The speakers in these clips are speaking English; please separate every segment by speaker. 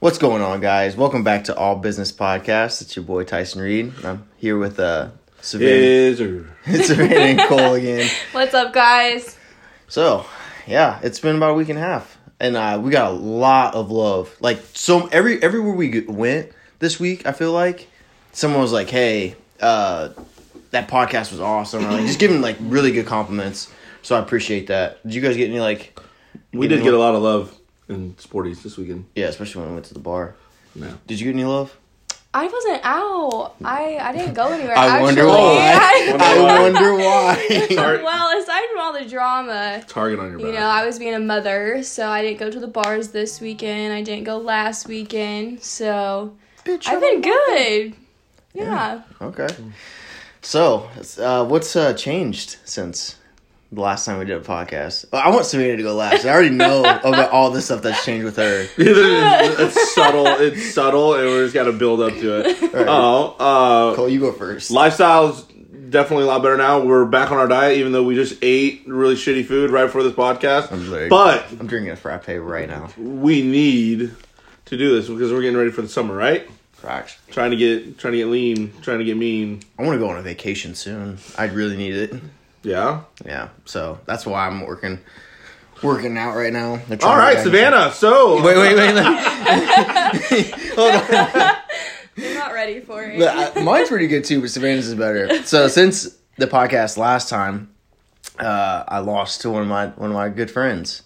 Speaker 1: What's going on, guys? Welcome back to All Business Podcast. It's your boy Tyson Reed. I'm here with uh, Savannah,
Speaker 2: Is or
Speaker 1: Savannah and Cole again.
Speaker 3: What's up, guys?
Speaker 1: So, yeah, it's been about a week and a half, and uh, we got a lot of love. Like, so every everywhere we went this week, I feel like someone was like, "Hey, uh, that podcast was awesome," or like just giving like really good compliments. So I appreciate that. Did you guys get any like?
Speaker 2: we did
Speaker 1: any
Speaker 2: get a lot of love in sporties this weekend.
Speaker 1: Yeah, especially when I went to the bar.
Speaker 2: No.
Speaker 1: Did you get any love?
Speaker 3: I wasn't out. I I didn't go anywhere.
Speaker 1: I wonder
Speaker 3: actually.
Speaker 1: why. I
Speaker 2: why.
Speaker 1: wonder why.
Speaker 3: Well, aside from all the drama,
Speaker 2: target on your back.
Speaker 3: you know, I was being a mother, so I didn't go to the bars this weekend. I didn't go last weekend, so
Speaker 1: Bitch,
Speaker 3: I've been good. Yeah.
Speaker 1: Okay. So, uh, what's uh, changed since the last time we did a podcast? I want Savannah to go last. I already know about all the stuff that's changed with her.
Speaker 2: it's subtle. It's subtle, and we just got to build up to it.
Speaker 1: Right.
Speaker 2: Oh, uh,
Speaker 1: Cole, you go first.
Speaker 2: lifestyle's definitely a lot better now. We're back on our diet, even though we just ate really shitty food right before this podcast.
Speaker 1: I'm very-
Speaker 2: But
Speaker 1: I'm drinking a frappe right now.
Speaker 2: we need to do this because we're getting ready for the summer, right?
Speaker 1: Facts.
Speaker 2: Trying to get, trying to get lean, trying to get mean.
Speaker 1: I want to go on a vacation soon. I'd really need it.
Speaker 2: Yeah.
Speaker 1: Yeah. So that's why I'm working, working out right now. They're trying
Speaker 2: All
Speaker 1: to
Speaker 2: right,
Speaker 1: get-
Speaker 2: Savannah. So
Speaker 1: Wait, wait, wait. Hold on.
Speaker 3: I'm not ready for it.
Speaker 1: Uh, mine's pretty good too, but Savannah's is better. So since the podcast last time, uh, I lost to one of my one of my good friends.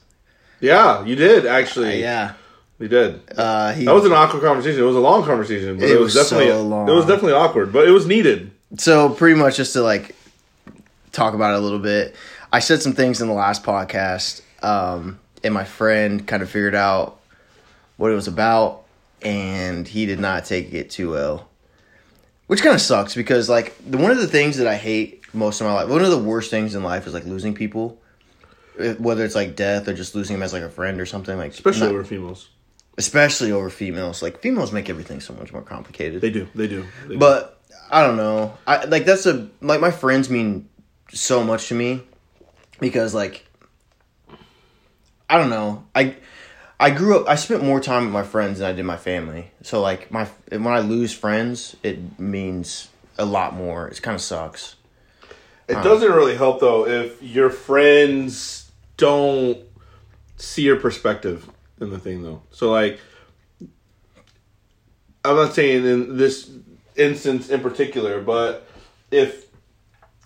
Speaker 2: Yeah, you did
Speaker 1: Uh,
Speaker 2: actually.
Speaker 1: yeah,
Speaker 2: We did.
Speaker 1: uh, he,
Speaker 2: That was an awkward conversation. It was a long conversation, but
Speaker 1: It
Speaker 2: it, was,
Speaker 1: was so
Speaker 2: definitely
Speaker 1: long.
Speaker 2: it was definitely awkward, but it was needed.
Speaker 1: so pretty much just to like talk about it a little bit. I said some things in the last podcast, um, and my friend kind of figured out what it was about, and he did not take it too well, which kind of sucks because like the, one of the things that I hate most of my life, one of the worst things in life is like losing people, Eh, whether it's like death or just losing them as like a friend or something like
Speaker 2: Especially
Speaker 1: not-
Speaker 2: over females.
Speaker 1: especially over females. Like females make everything so much more complicated.
Speaker 2: They do. They do. They do.
Speaker 1: But I don't know. I like that's a like my friends mean so much to me because like I don't know. I I grew up I spent more time with my friends than I did my family. So like my when I lose friends, it means a lot more. It kind of sucks.
Speaker 2: it uh-huh. doesn't really help though if your friends don't see your perspective in the thing though. So like I'm not saying in this instance in particular, but if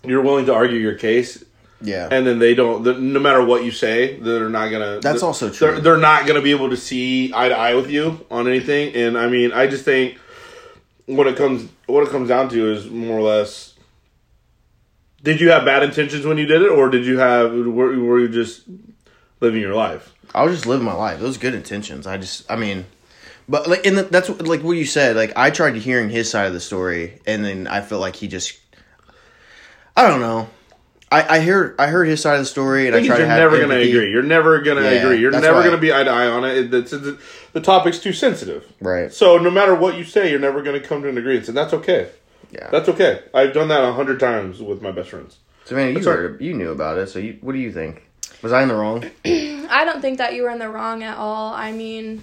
Speaker 2: you're willing to argue your case
Speaker 1: Yeah.
Speaker 2: and then they don't the, no matter what you say they're not gonna
Speaker 1: That's also true.
Speaker 2: they're, they're not gonna be able to see eye to eye with you on anything and i mean i just think what it comes what it comes down to is more or less did you have bad intentions when you did it or did you have were, were you just living your life
Speaker 1: I was just living my life. Those good intentions. I just, I mean, but like, and that's like what you said. Like, I tried hearing his side of the story, and then I felt like he just, I don't know. I I heard I heard his side of the story, and I,
Speaker 2: I think
Speaker 1: tried
Speaker 2: you're never gonna agree you're never gonna
Speaker 1: Yeah,
Speaker 2: agree you're never gonna be eye to eye on it It- it's, it's, the topic's too sensitive
Speaker 1: Right.
Speaker 2: so no matter what you say you're never gonna come to an agreement and that's okay
Speaker 1: Yeah.
Speaker 2: That's okay. I've done that a hundred times with my best friends.
Speaker 1: so man, you
Speaker 2: That's
Speaker 1: heard, you knew about it. So you, what do you think? Was I in the wrong?
Speaker 3: I don't think that you were in the wrong at all. I mean,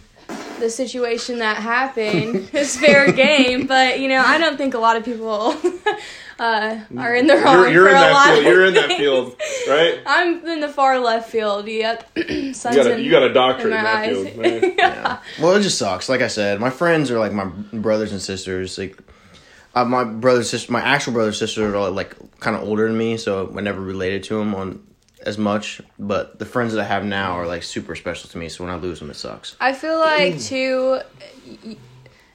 Speaker 3: the situation that happened is fair game, but you know, I don't think a lot of people uh, are in the wrong
Speaker 2: You're, you're
Speaker 3: for
Speaker 2: in
Speaker 3: a
Speaker 2: that
Speaker 3: lot
Speaker 2: field.
Speaker 3: of
Speaker 2: You're in that
Speaker 3: things.
Speaker 2: field, right?
Speaker 3: I'm in the far left field. Yep.
Speaker 2: You got a,
Speaker 3: in-
Speaker 2: you got a doctorate
Speaker 3: in
Speaker 2: in that
Speaker 3: eyes.
Speaker 2: field. Man.
Speaker 1: Yeah. Well, it just sucks. Like I said, my friends are like my brothers and sisters. Like uh, my brother, sister, my actual brother, sister are like kind of older than me, so I never related to them on as much. But the friends that I have now are like super special to me. So when I lose them, it sucks.
Speaker 3: I feel like too,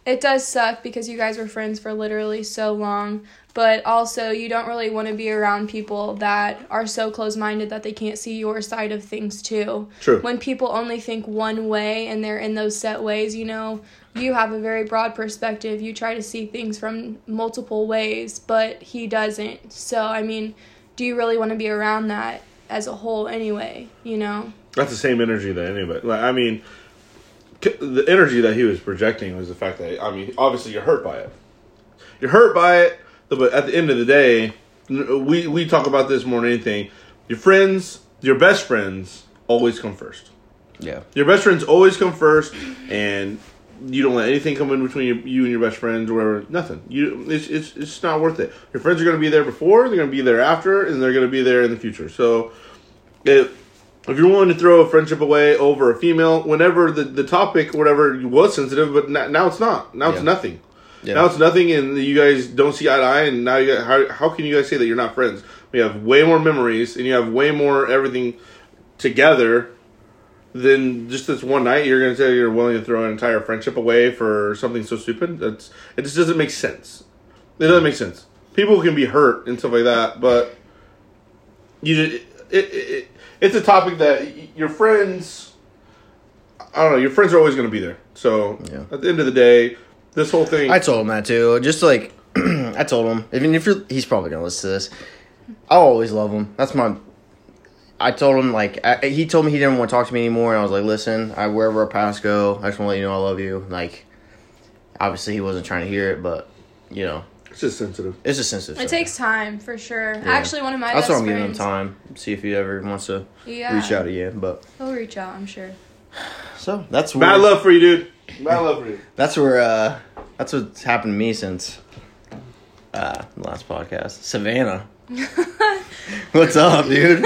Speaker 3: it does suck because you guys were friends for literally so long. But also, you don't really want to be around people that are so close minded that they can't see your side of things too.
Speaker 2: True.
Speaker 3: When people only think one way and they're in those set ways, you know, you have a very broad perspective. You try to see things from multiple ways, but he doesn't. So, I mean, do you really want to be around that as a whole anyway, you know?
Speaker 2: That's the same energy that anybody. Like, I mean, the energy that he was projecting was the fact that I mean, obviously you're hurt by it. You're hurt by it, but at the end of the day, we we talk about this more than anything. Your friends, your best friends, always come first.
Speaker 1: Yeah.
Speaker 2: Your best friends always come first, and you don't let anything come in between you, you and your best friends or whatever. Nothing. You it's it's it's not worth it. Your friends are going to be there before, they're going to be there after, and they're going to be there in the future. So, if if you're willing to throw a friendship away over a female, whenever the the topic whatever was sensitive, but now, now it's not. Now it's nothing.
Speaker 1: Yeah.
Speaker 2: Now it's nothing, and you guys don't see eye to eye, and now you how how can you guys say that you're not friends? We have way more memories, and you have way more everything together than just this one night. You're going to say you're willing to throw an entire friendship away for something so stupid. That's it. Just doesn't make sense. It doesn't make sense. People can be hurt and stuff like that, but you just, it, it, it it's a topic that your friends. I don't know. Your friends are always going to be there. So
Speaker 1: Yeah.
Speaker 2: at the end of the day, this whole thing.
Speaker 1: I told him that too. Just like I told him, even if you're, he's probably gonna listen to this. I'll always love him. That's my. I told him like I, he told me he didn't want to talk to me anymore, and I was like, listen, I wherever our paths go, I just want to let you know I love you. Like, obviously he wasn't trying to hear it, but you know,
Speaker 2: it's just sensitive.
Speaker 1: it's a sensitive.
Speaker 3: It
Speaker 1: subject.
Speaker 3: takes time for sure.
Speaker 1: Yeah.
Speaker 3: Actually, one of my
Speaker 1: That's why I'm giving him time. See if he ever wants to
Speaker 3: Yeah,
Speaker 1: reach out again. But
Speaker 3: He'll reach out. I'm sure.
Speaker 1: so that's where
Speaker 2: Bad love for you, dude. Bad love for you.
Speaker 1: that's where uh that's what's happened to me since uh the last podcast. Savannah. What's up, dude?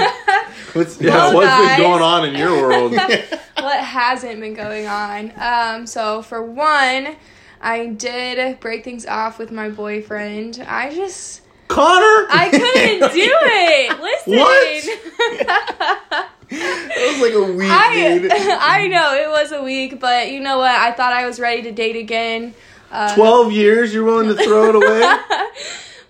Speaker 1: What's
Speaker 2: Yeah,
Speaker 3: Well,
Speaker 2: what's
Speaker 3: guys.
Speaker 2: been going on in your world?
Speaker 3: what hasn't been going on? Um, so for one, I did break things off with my boyfriend. I just
Speaker 2: Connor.
Speaker 3: I couldn't do it. Listen. What?
Speaker 1: It was like a week,
Speaker 3: I
Speaker 1: dude.
Speaker 3: I know it was a week, but you know what? I thought I was ready to date again. Uh,
Speaker 2: Twelve years. You're willing to throw it away?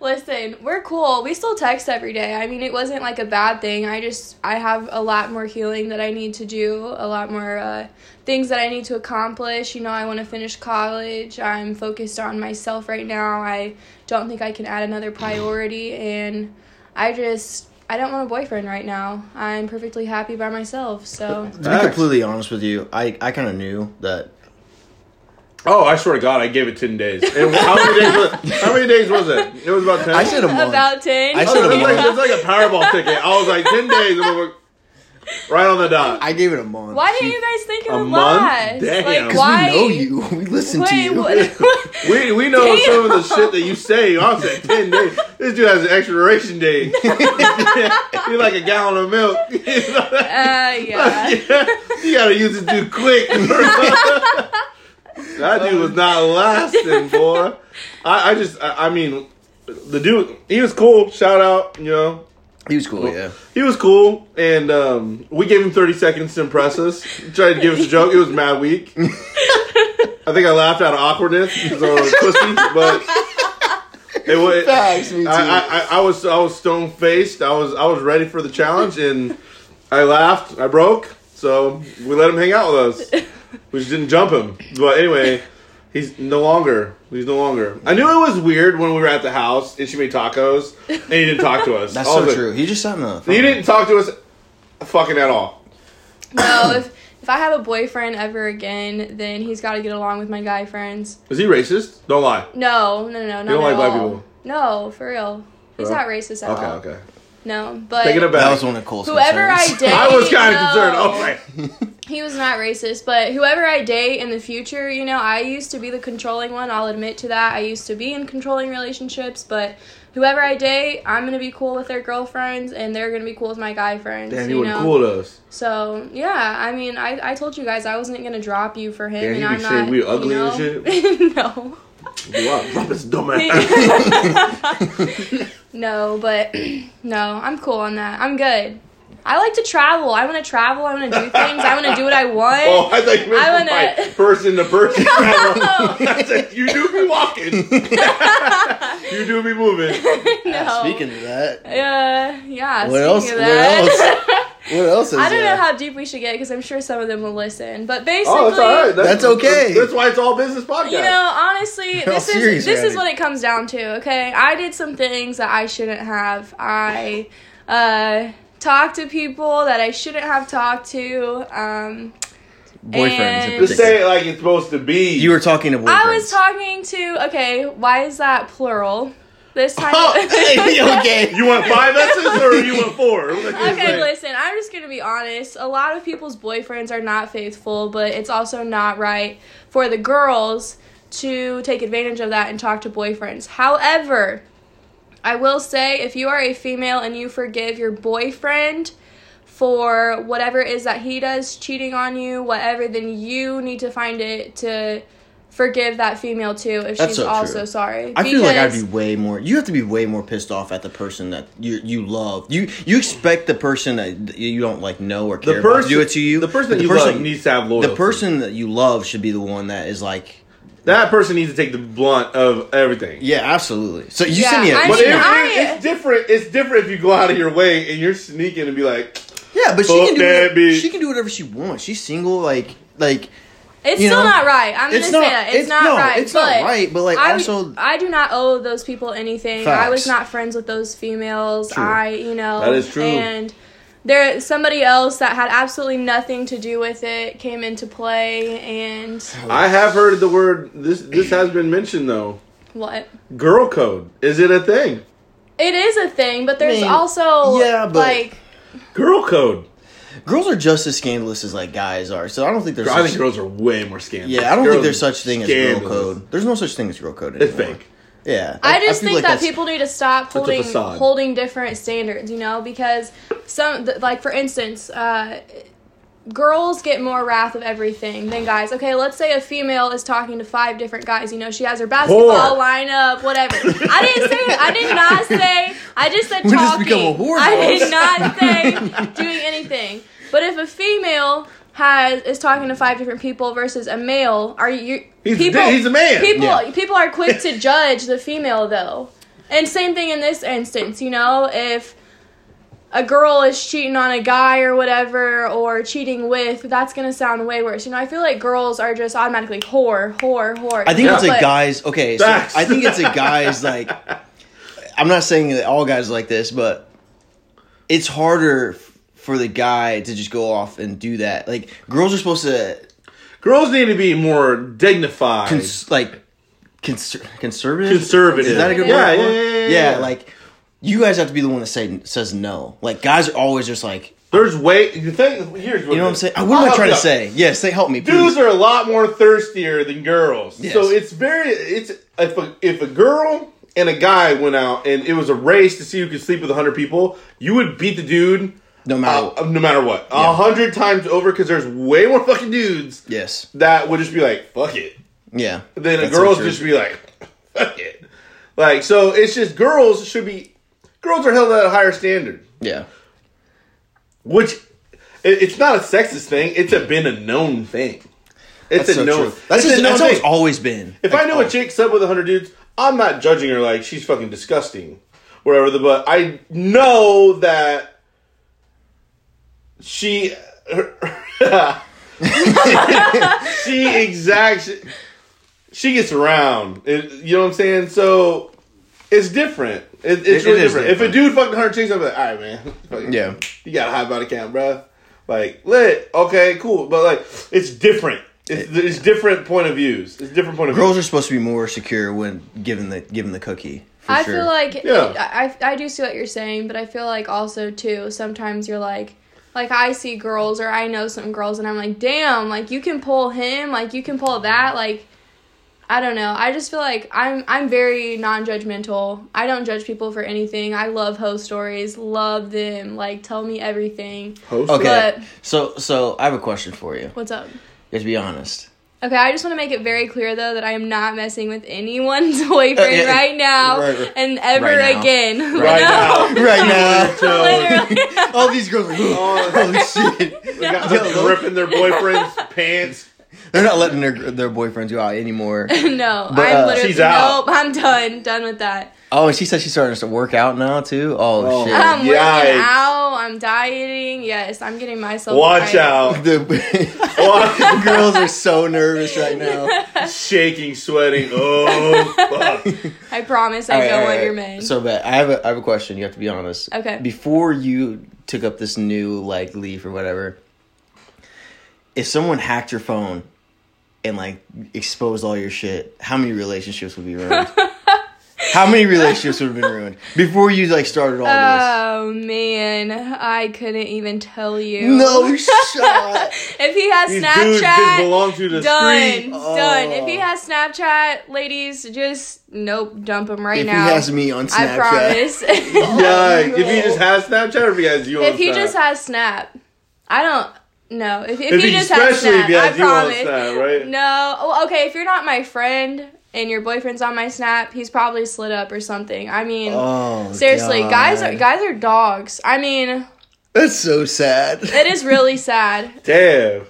Speaker 3: Listen, we're cool. We still text every day. I mean, it wasn't like a bad thing. I just I have a lot more healing that I need to do, a lot more uh, things that I need to accomplish. You know, I want to finish college. I'm focused on myself right now. I don't think I can add another priority, and I just I don't want a boyfriend right now. I'm perfectly happy by myself. So
Speaker 1: To be completely honest with you, I, I kind of knew that.
Speaker 2: Oh, I swear to God, I gave it ten days. And how many days? Was, how many days was it? It was about ten.
Speaker 1: I said a month.
Speaker 3: about ten.
Speaker 1: I
Speaker 2: Oh,
Speaker 1: said a
Speaker 2: it's, like,
Speaker 1: month.
Speaker 2: it's like a Powerball ticket. I was like ten days. And I'm like, right on the dot.
Speaker 1: I gave it a month.
Speaker 3: why didn't you guys think of
Speaker 2: A
Speaker 3: a
Speaker 2: month?
Speaker 3: less?
Speaker 2: Damn.
Speaker 3: Like
Speaker 2: 'Cause
Speaker 3: why?
Speaker 1: We know you. We listen to you.
Speaker 3: what?
Speaker 2: we we know
Speaker 3: Damn.
Speaker 2: some of the shit that you say. I said ten days. This dude has an expiration date. You're like a gallon of milk.
Speaker 3: Uh, yeah.
Speaker 2: you gotta use it too quick. That dude was not lasting, boy. I, I just, I, I mean, the dude, he was cool. Shout out, you know,
Speaker 1: He was cool, yeah.
Speaker 2: he was cool, and um, we gave him thirty seconds to impress us. He tried to give us a joke. It was mad weak. I think I laughed out of awkwardness because I was pussy, but it was.
Speaker 1: Facts, me too.
Speaker 2: I, I, I was I was stone faced. I was I was ready for the challenge, and I laughed. I broke, so we let him hang out with us. We just didn't jump him. But anyway, he's no longer. He's no longer. I knew it was weird when we were at the house and she made tacos, and he didn't talk to us.
Speaker 1: That's
Speaker 2: I was
Speaker 1: so
Speaker 2: like-
Speaker 1: true. He just sat in the.
Speaker 2: He didn't talk to us, fucking at all.
Speaker 3: No, if if I have a boyfriend ever again, then he's got to get along with my guy friends.
Speaker 2: Is he racist? Don't lie.
Speaker 3: No, no, no, no, not
Speaker 2: don't
Speaker 3: at
Speaker 2: like black
Speaker 3: all.
Speaker 2: people?
Speaker 3: No, for real. He's
Speaker 2: real?
Speaker 3: not racist at
Speaker 2: Okay,
Speaker 3: all.
Speaker 2: okay.
Speaker 3: No, but
Speaker 2: Take it back.
Speaker 1: That was one of Cole's
Speaker 3: whoever I
Speaker 1: concerns.
Speaker 3: date,
Speaker 2: I was kind of
Speaker 3: no.
Speaker 2: concerned. Okay.
Speaker 3: He was not racist, but whoever I date in the future, you know, I used to be the controlling one. I'll admit to that. I used to be in controlling relationships, but whoever I date, I'm gonna be cool with their girlfriends, and they're gonna be cool with my guy friends.
Speaker 2: Damn, he
Speaker 3: you
Speaker 2: would
Speaker 3: know.
Speaker 2: cool to us.
Speaker 3: So yeah, I mean, I, I told you guys I wasn't gonna drop you for him,
Speaker 2: Yeah,
Speaker 3: and
Speaker 2: he
Speaker 3: I'm
Speaker 2: be
Speaker 3: not.
Speaker 2: saying we ugly
Speaker 3: you know?
Speaker 2: and
Speaker 3: no,
Speaker 2: Wow, drop his dumb ass.
Speaker 3: no, but no, I'm cool on that. I'm good. I like to travel. I want to travel. I want to do things. I want to do what I want.
Speaker 2: Oh, I thought you meant
Speaker 3: I wanna-
Speaker 2: like person to person. I said, you do be walking. you do be moving.
Speaker 3: no.
Speaker 1: Speaking of that,
Speaker 3: Uh, yeah.
Speaker 1: What else-
Speaker 3: Of
Speaker 1: what
Speaker 3: that,
Speaker 1: what else is
Speaker 3: I don't know how deep we should get because I'm sure some of them will listen. But basically,
Speaker 2: Oh, that's all right.
Speaker 1: That's okay.
Speaker 2: That's why it's all business podcast.
Speaker 3: you know, honestly,
Speaker 1: How
Speaker 3: this
Speaker 1: serious
Speaker 3: is this
Speaker 1: are
Speaker 3: is what it comes down to. Okay, I did some things that I shouldn't have. I uh, talked to people that I shouldn't have talked to. Um,
Speaker 1: Boyfriends. in
Speaker 2: Just say it like it's supposed to be.
Speaker 1: You were talking to boyfriends.
Speaker 3: I was talking to. Okay, why is that plural? This time.
Speaker 1: Oh, okay.
Speaker 2: You want five S's or you want four?
Speaker 3: Okay, listen, I'm just gonna be honest. A lot of people's boyfriends are not faithful, but it's also not right for the girls to take advantage of that and talk to boyfriends. However, I will say if you are a female and you forgive your boyfriend for whatever it is that he does cheating on you, whatever, then you need to find it to forgive that female too if
Speaker 1: That's
Speaker 3: she's
Speaker 1: so
Speaker 3: also
Speaker 1: true.
Speaker 3: sorry.
Speaker 1: I feel like I'd be way more. You have to be way more pissed off at the person that you you love. You you expect the person that you don't like know or care
Speaker 2: The
Speaker 1: about
Speaker 2: person
Speaker 1: to do it to you.
Speaker 2: The person
Speaker 1: but
Speaker 2: that you love needs to have loyalty.
Speaker 1: the person that you love should be the one that is like.
Speaker 2: that person needs to take the blunt of everything.
Speaker 1: Yeah, absolutely. So you
Speaker 3: Yeah,
Speaker 1: send me a
Speaker 3: I
Speaker 2: But
Speaker 3: mean,
Speaker 2: it-
Speaker 3: I-
Speaker 2: it's different. It's different if you go out of your way and you're sneaking and be like,
Speaker 1: yeah, but she can do
Speaker 2: that
Speaker 1: whatever, she can do whatever she wants. She's single, like like
Speaker 3: It's
Speaker 1: you
Speaker 3: still
Speaker 1: know,
Speaker 3: not right. I'm
Speaker 1: it's
Speaker 3: gonna
Speaker 1: not-
Speaker 3: say that. It's,
Speaker 1: it's-
Speaker 3: not
Speaker 1: no,
Speaker 3: right.
Speaker 1: it's not
Speaker 3: but
Speaker 1: right, but, like,
Speaker 3: I,
Speaker 1: also-
Speaker 3: I do not owe those people anything. I was not friends with those females.
Speaker 1: True.
Speaker 3: I, you know,
Speaker 2: That is true.
Speaker 3: And there, somebody else that had absolutely nothing to do with it came into play, and
Speaker 2: I have heard the word. This this has been mentioned though.
Speaker 3: what?
Speaker 2: Girl code is it a thing?
Speaker 3: It is a thing, but there's
Speaker 1: mean,
Speaker 3: also
Speaker 1: yeah, but-
Speaker 3: like
Speaker 2: Girl code.
Speaker 1: Girls are just as scandalous as like guys are. So I don't think there's.
Speaker 2: I
Speaker 1: such-
Speaker 2: think girls are way more scandalous.
Speaker 1: Yeah, I don't
Speaker 2: Girls
Speaker 1: think there's such thing as girl code. There's no such thing as girl code anymore.
Speaker 2: It's fake.
Speaker 1: Yeah,
Speaker 3: I just
Speaker 1: feel
Speaker 3: think
Speaker 1: like
Speaker 3: that people need to stop holding holding different standards, you know, because some like for instance, uh, girls get more wrath of everything than guys. Okay, let's say a female is talking to five different guys. You know, she has her basketball
Speaker 2: Whore.
Speaker 3: lineup, whatever. I didn't say. I did not say. I just said
Speaker 1: We just
Speaker 3: talking.
Speaker 1: become a whore
Speaker 3: I did not say doing anything. But if a female has is talking to five different people versus a male, are you?
Speaker 2: He's-
Speaker 3: people,
Speaker 2: he's a man.
Speaker 3: People
Speaker 1: Yeah.
Speaker 3: people are quick to judge the female though. And same thing in this instance, you know, if a girl is cheating on a guy or whatever or cheating with, that's gonna sound way worse. You know, I feel like girls are just automatically whore, whore, whore.
Speaker 1: I think
Speaker 2: Yeah.
Speaker 1: it's a
Speaker 3: But-
Speaker 1: guys. Okay, so
Speaker 2: Facts.
Speaker 1: I think it's a guys like. I'm not saying that all guys are like this, but it's harder for the guy to just go off and do that. Like girls are supposed to
Speaker 2: Girls need to be more dignified.
Speaker 1: cons- like conser- conservative.
Speaker 2: Conservative.
Speaker 1: Is that a good
Speaker 2: Yeah,
Speaker 1: word? for
Speaker 2: yeah, yeah, yeah, yeah.
Speaker 1: like you guys have to be the one that say says no. Like guys are always just like,
Speaker 2: There's way. The thing here's what
Speaker 1: you know what I'm saying? What am
Speaker 2: I'll
Speaker 1: I trying to say? Yes, they help me, please.
Speaker 2: Dudes are a lot more thirstier than girls.
Speaker 1: Yes.
Speaker 2: So it's very it's if a, if a girl and a guy went out and it was a race to see who could sleep with hundred people, you would beat the dude
Speaker 1: no matter.
Speaker 2: uh,
Speaker 1: what.
Speaker 2: no matter what a
Speaker 1: Yeah.
Speaker 2: hundred times over because there's way more fucking dudes
Speaker 1: yes.
Speaker 2: that would just be like fuck it.
Speaker 1: Yeah.
Speaker 2: Then a girls
Speaker 1: true.
Speaker 2: just be like fuck it. Like so, it's just girls should be girls are held at a higher standard,
Speaker 1: Yeah.
Speaker 2: which it, it's not a sexist thing. It's a been a known thing. It's
Speaker 1: That's
Speaker 2: a
Speaker 1: so
Speaker 2: known.
Speaker 1: true. That's just
Speaker 2: a known
Speaker 1: that's how it's always been.
Speaker 2: If
Speaker 1: Like,
Speaker 2: I know
Speaker 1: oh,
Speaker 2: a chick slept with hundred dudes, I'm not judging her like she's fucking disgusting, wherever The but I know that she she exact she gets around. It, you know what I'm saying? So it's different. It, it's
Speaker 1: It- it
Speaker 2: really
Speaker 1: is
Speaker 2: different. If a
Speaker 1: different.
Speaker 2: dude fucking hundred chicks, I'm like, all right, man.
Speaker 1: Yeah.
Speaker 2: you got a high body count, bruh. Like lit, okay, cool, but like it's different. It's, it's different point of views. It's different point of view.
Speaker 1: Girls
Speaker 2: views.
Speaker 1: are supposed to be more secure when given the given the cookie. For
Speaker 3: I
Speaker 1: sure.
Speaker 3: feel like
Speaker 2: Yeah.
Speaker 3: I, I I do see what you're saying, but I feel like also too sometimes you're like like I see girls or I know some girls and I'm like, damn, like you can pull him, like you can pull that, like I don't know. I just feel like I'm I'm very non-judgmental. I don't judge people for anything. I love host stories, love them, like tell me everything.
Speaker 2: Host
Speaker 1: Okay.
Speaker 3: But-
Speaker 1: so so I have a question for you.
Speaker 3: What's up?
Speaker 1: You to be honest.
Speaker 3: Okay, I just want to make it very clear though that I am not messing with anyone's boyfriend
Speaker 1: Uh, yeah,
Speaker 3: right now
Speaker 1: right, right.
Speaker 3: and ever
Speaker 1: Right now.
Speaker 3: again.
Speaker 2: right now.
Speaker 1: Right now.
Speaker 3: Literally.
Speaker 1: All these girls are
Speaker 2: Oh,
Speaker 1: holy shit.
Speaker 2: they got ripping their boyfriend's pants.
Speaker 1: They're not letting their their boyfriends go out anymore.
Speaker 3: no,
Speaker 1: But,
Speaker 3: I'm
Speaker 1: uh,
Speaker 3: literally
Speaker 2: She's out.
Speaker 3: nope. I'm done. Done with that.
Speaker 1: Oh, and she said she's starting to work out now too. Oh,
Speaker 2: Oh.
Speaker 1: shit.
Speaker 3: I'm
Speaker 2: Yikes.
Speaker 3: working out. I'm dieting. Yes, I'm getting myself.
Speaker 2: Watch
Speaker 3: right.
Speaker 2: out.
Speaker 1: the
Speaker 2: Watch-
Speaker 1: girls are so nervous right now.
Speaker 2: Shaking, sweating. Oh, fuck.
Speaker 3: I promise I
Speaker 1: All right,
Speaker 3: go
Speaker 1: all
Speaker 3: on
Speaker 1: right.
Speaker 3: your man.
Speaker 1: So, but I have a I have a question. You have to be honest.
Speaker 3: Okay.
Speaker 1: Before you took up this new like leaf or whatever, if someone hacked your phone and like exposed all your shit, how many relationships would be ruined? How many relationships would have been ruined before you like started all this?
Speaker 3: Oh man, I couldn't even tell you.
Speaker 1: No shot.
Speaker 3: if he has
Speaker 2: These
Speaker 3: Snapchat,
Speaker 2: belong to the
Speaker 3: done,
Speaker 2: street.
Speaker 3: done. If
Speaker 1: Oh.
Speaker 3: he has Snapchat, ladies, just nope, dump him right
Speaker 1: If
Speaker 3: now.
Speaker 1: he has me on Snapchat,
Speaker 3: I promise.
Speaker 2: Yikes. If he just has Snapchat or if he has you on
Speaker 3: if he
Speaker 2: Snap?
Speaker 3: just has Snap, I don't. No, if, if,
Speaker 2: If
Speaker 3: he
Speaker 2: he-
Speaker 3: just has
Speaker 2: especially if
Speaker 3: Snap, I promise.
Speaker 2: Snap, right?
Speaker 3: No, well, okay. If you're not my friend and your boyfriend's on my Snap, he's probably slid up or something. I mean,
Speaker 1: Oh,
Speaker 3: seriously,
Speaker 1: God.
Speaker 3: guys are guys are dogs. I mean,
Speaker 1: That's so sad.
Speaker 3: it is really sad.
Speaker 2: Damn.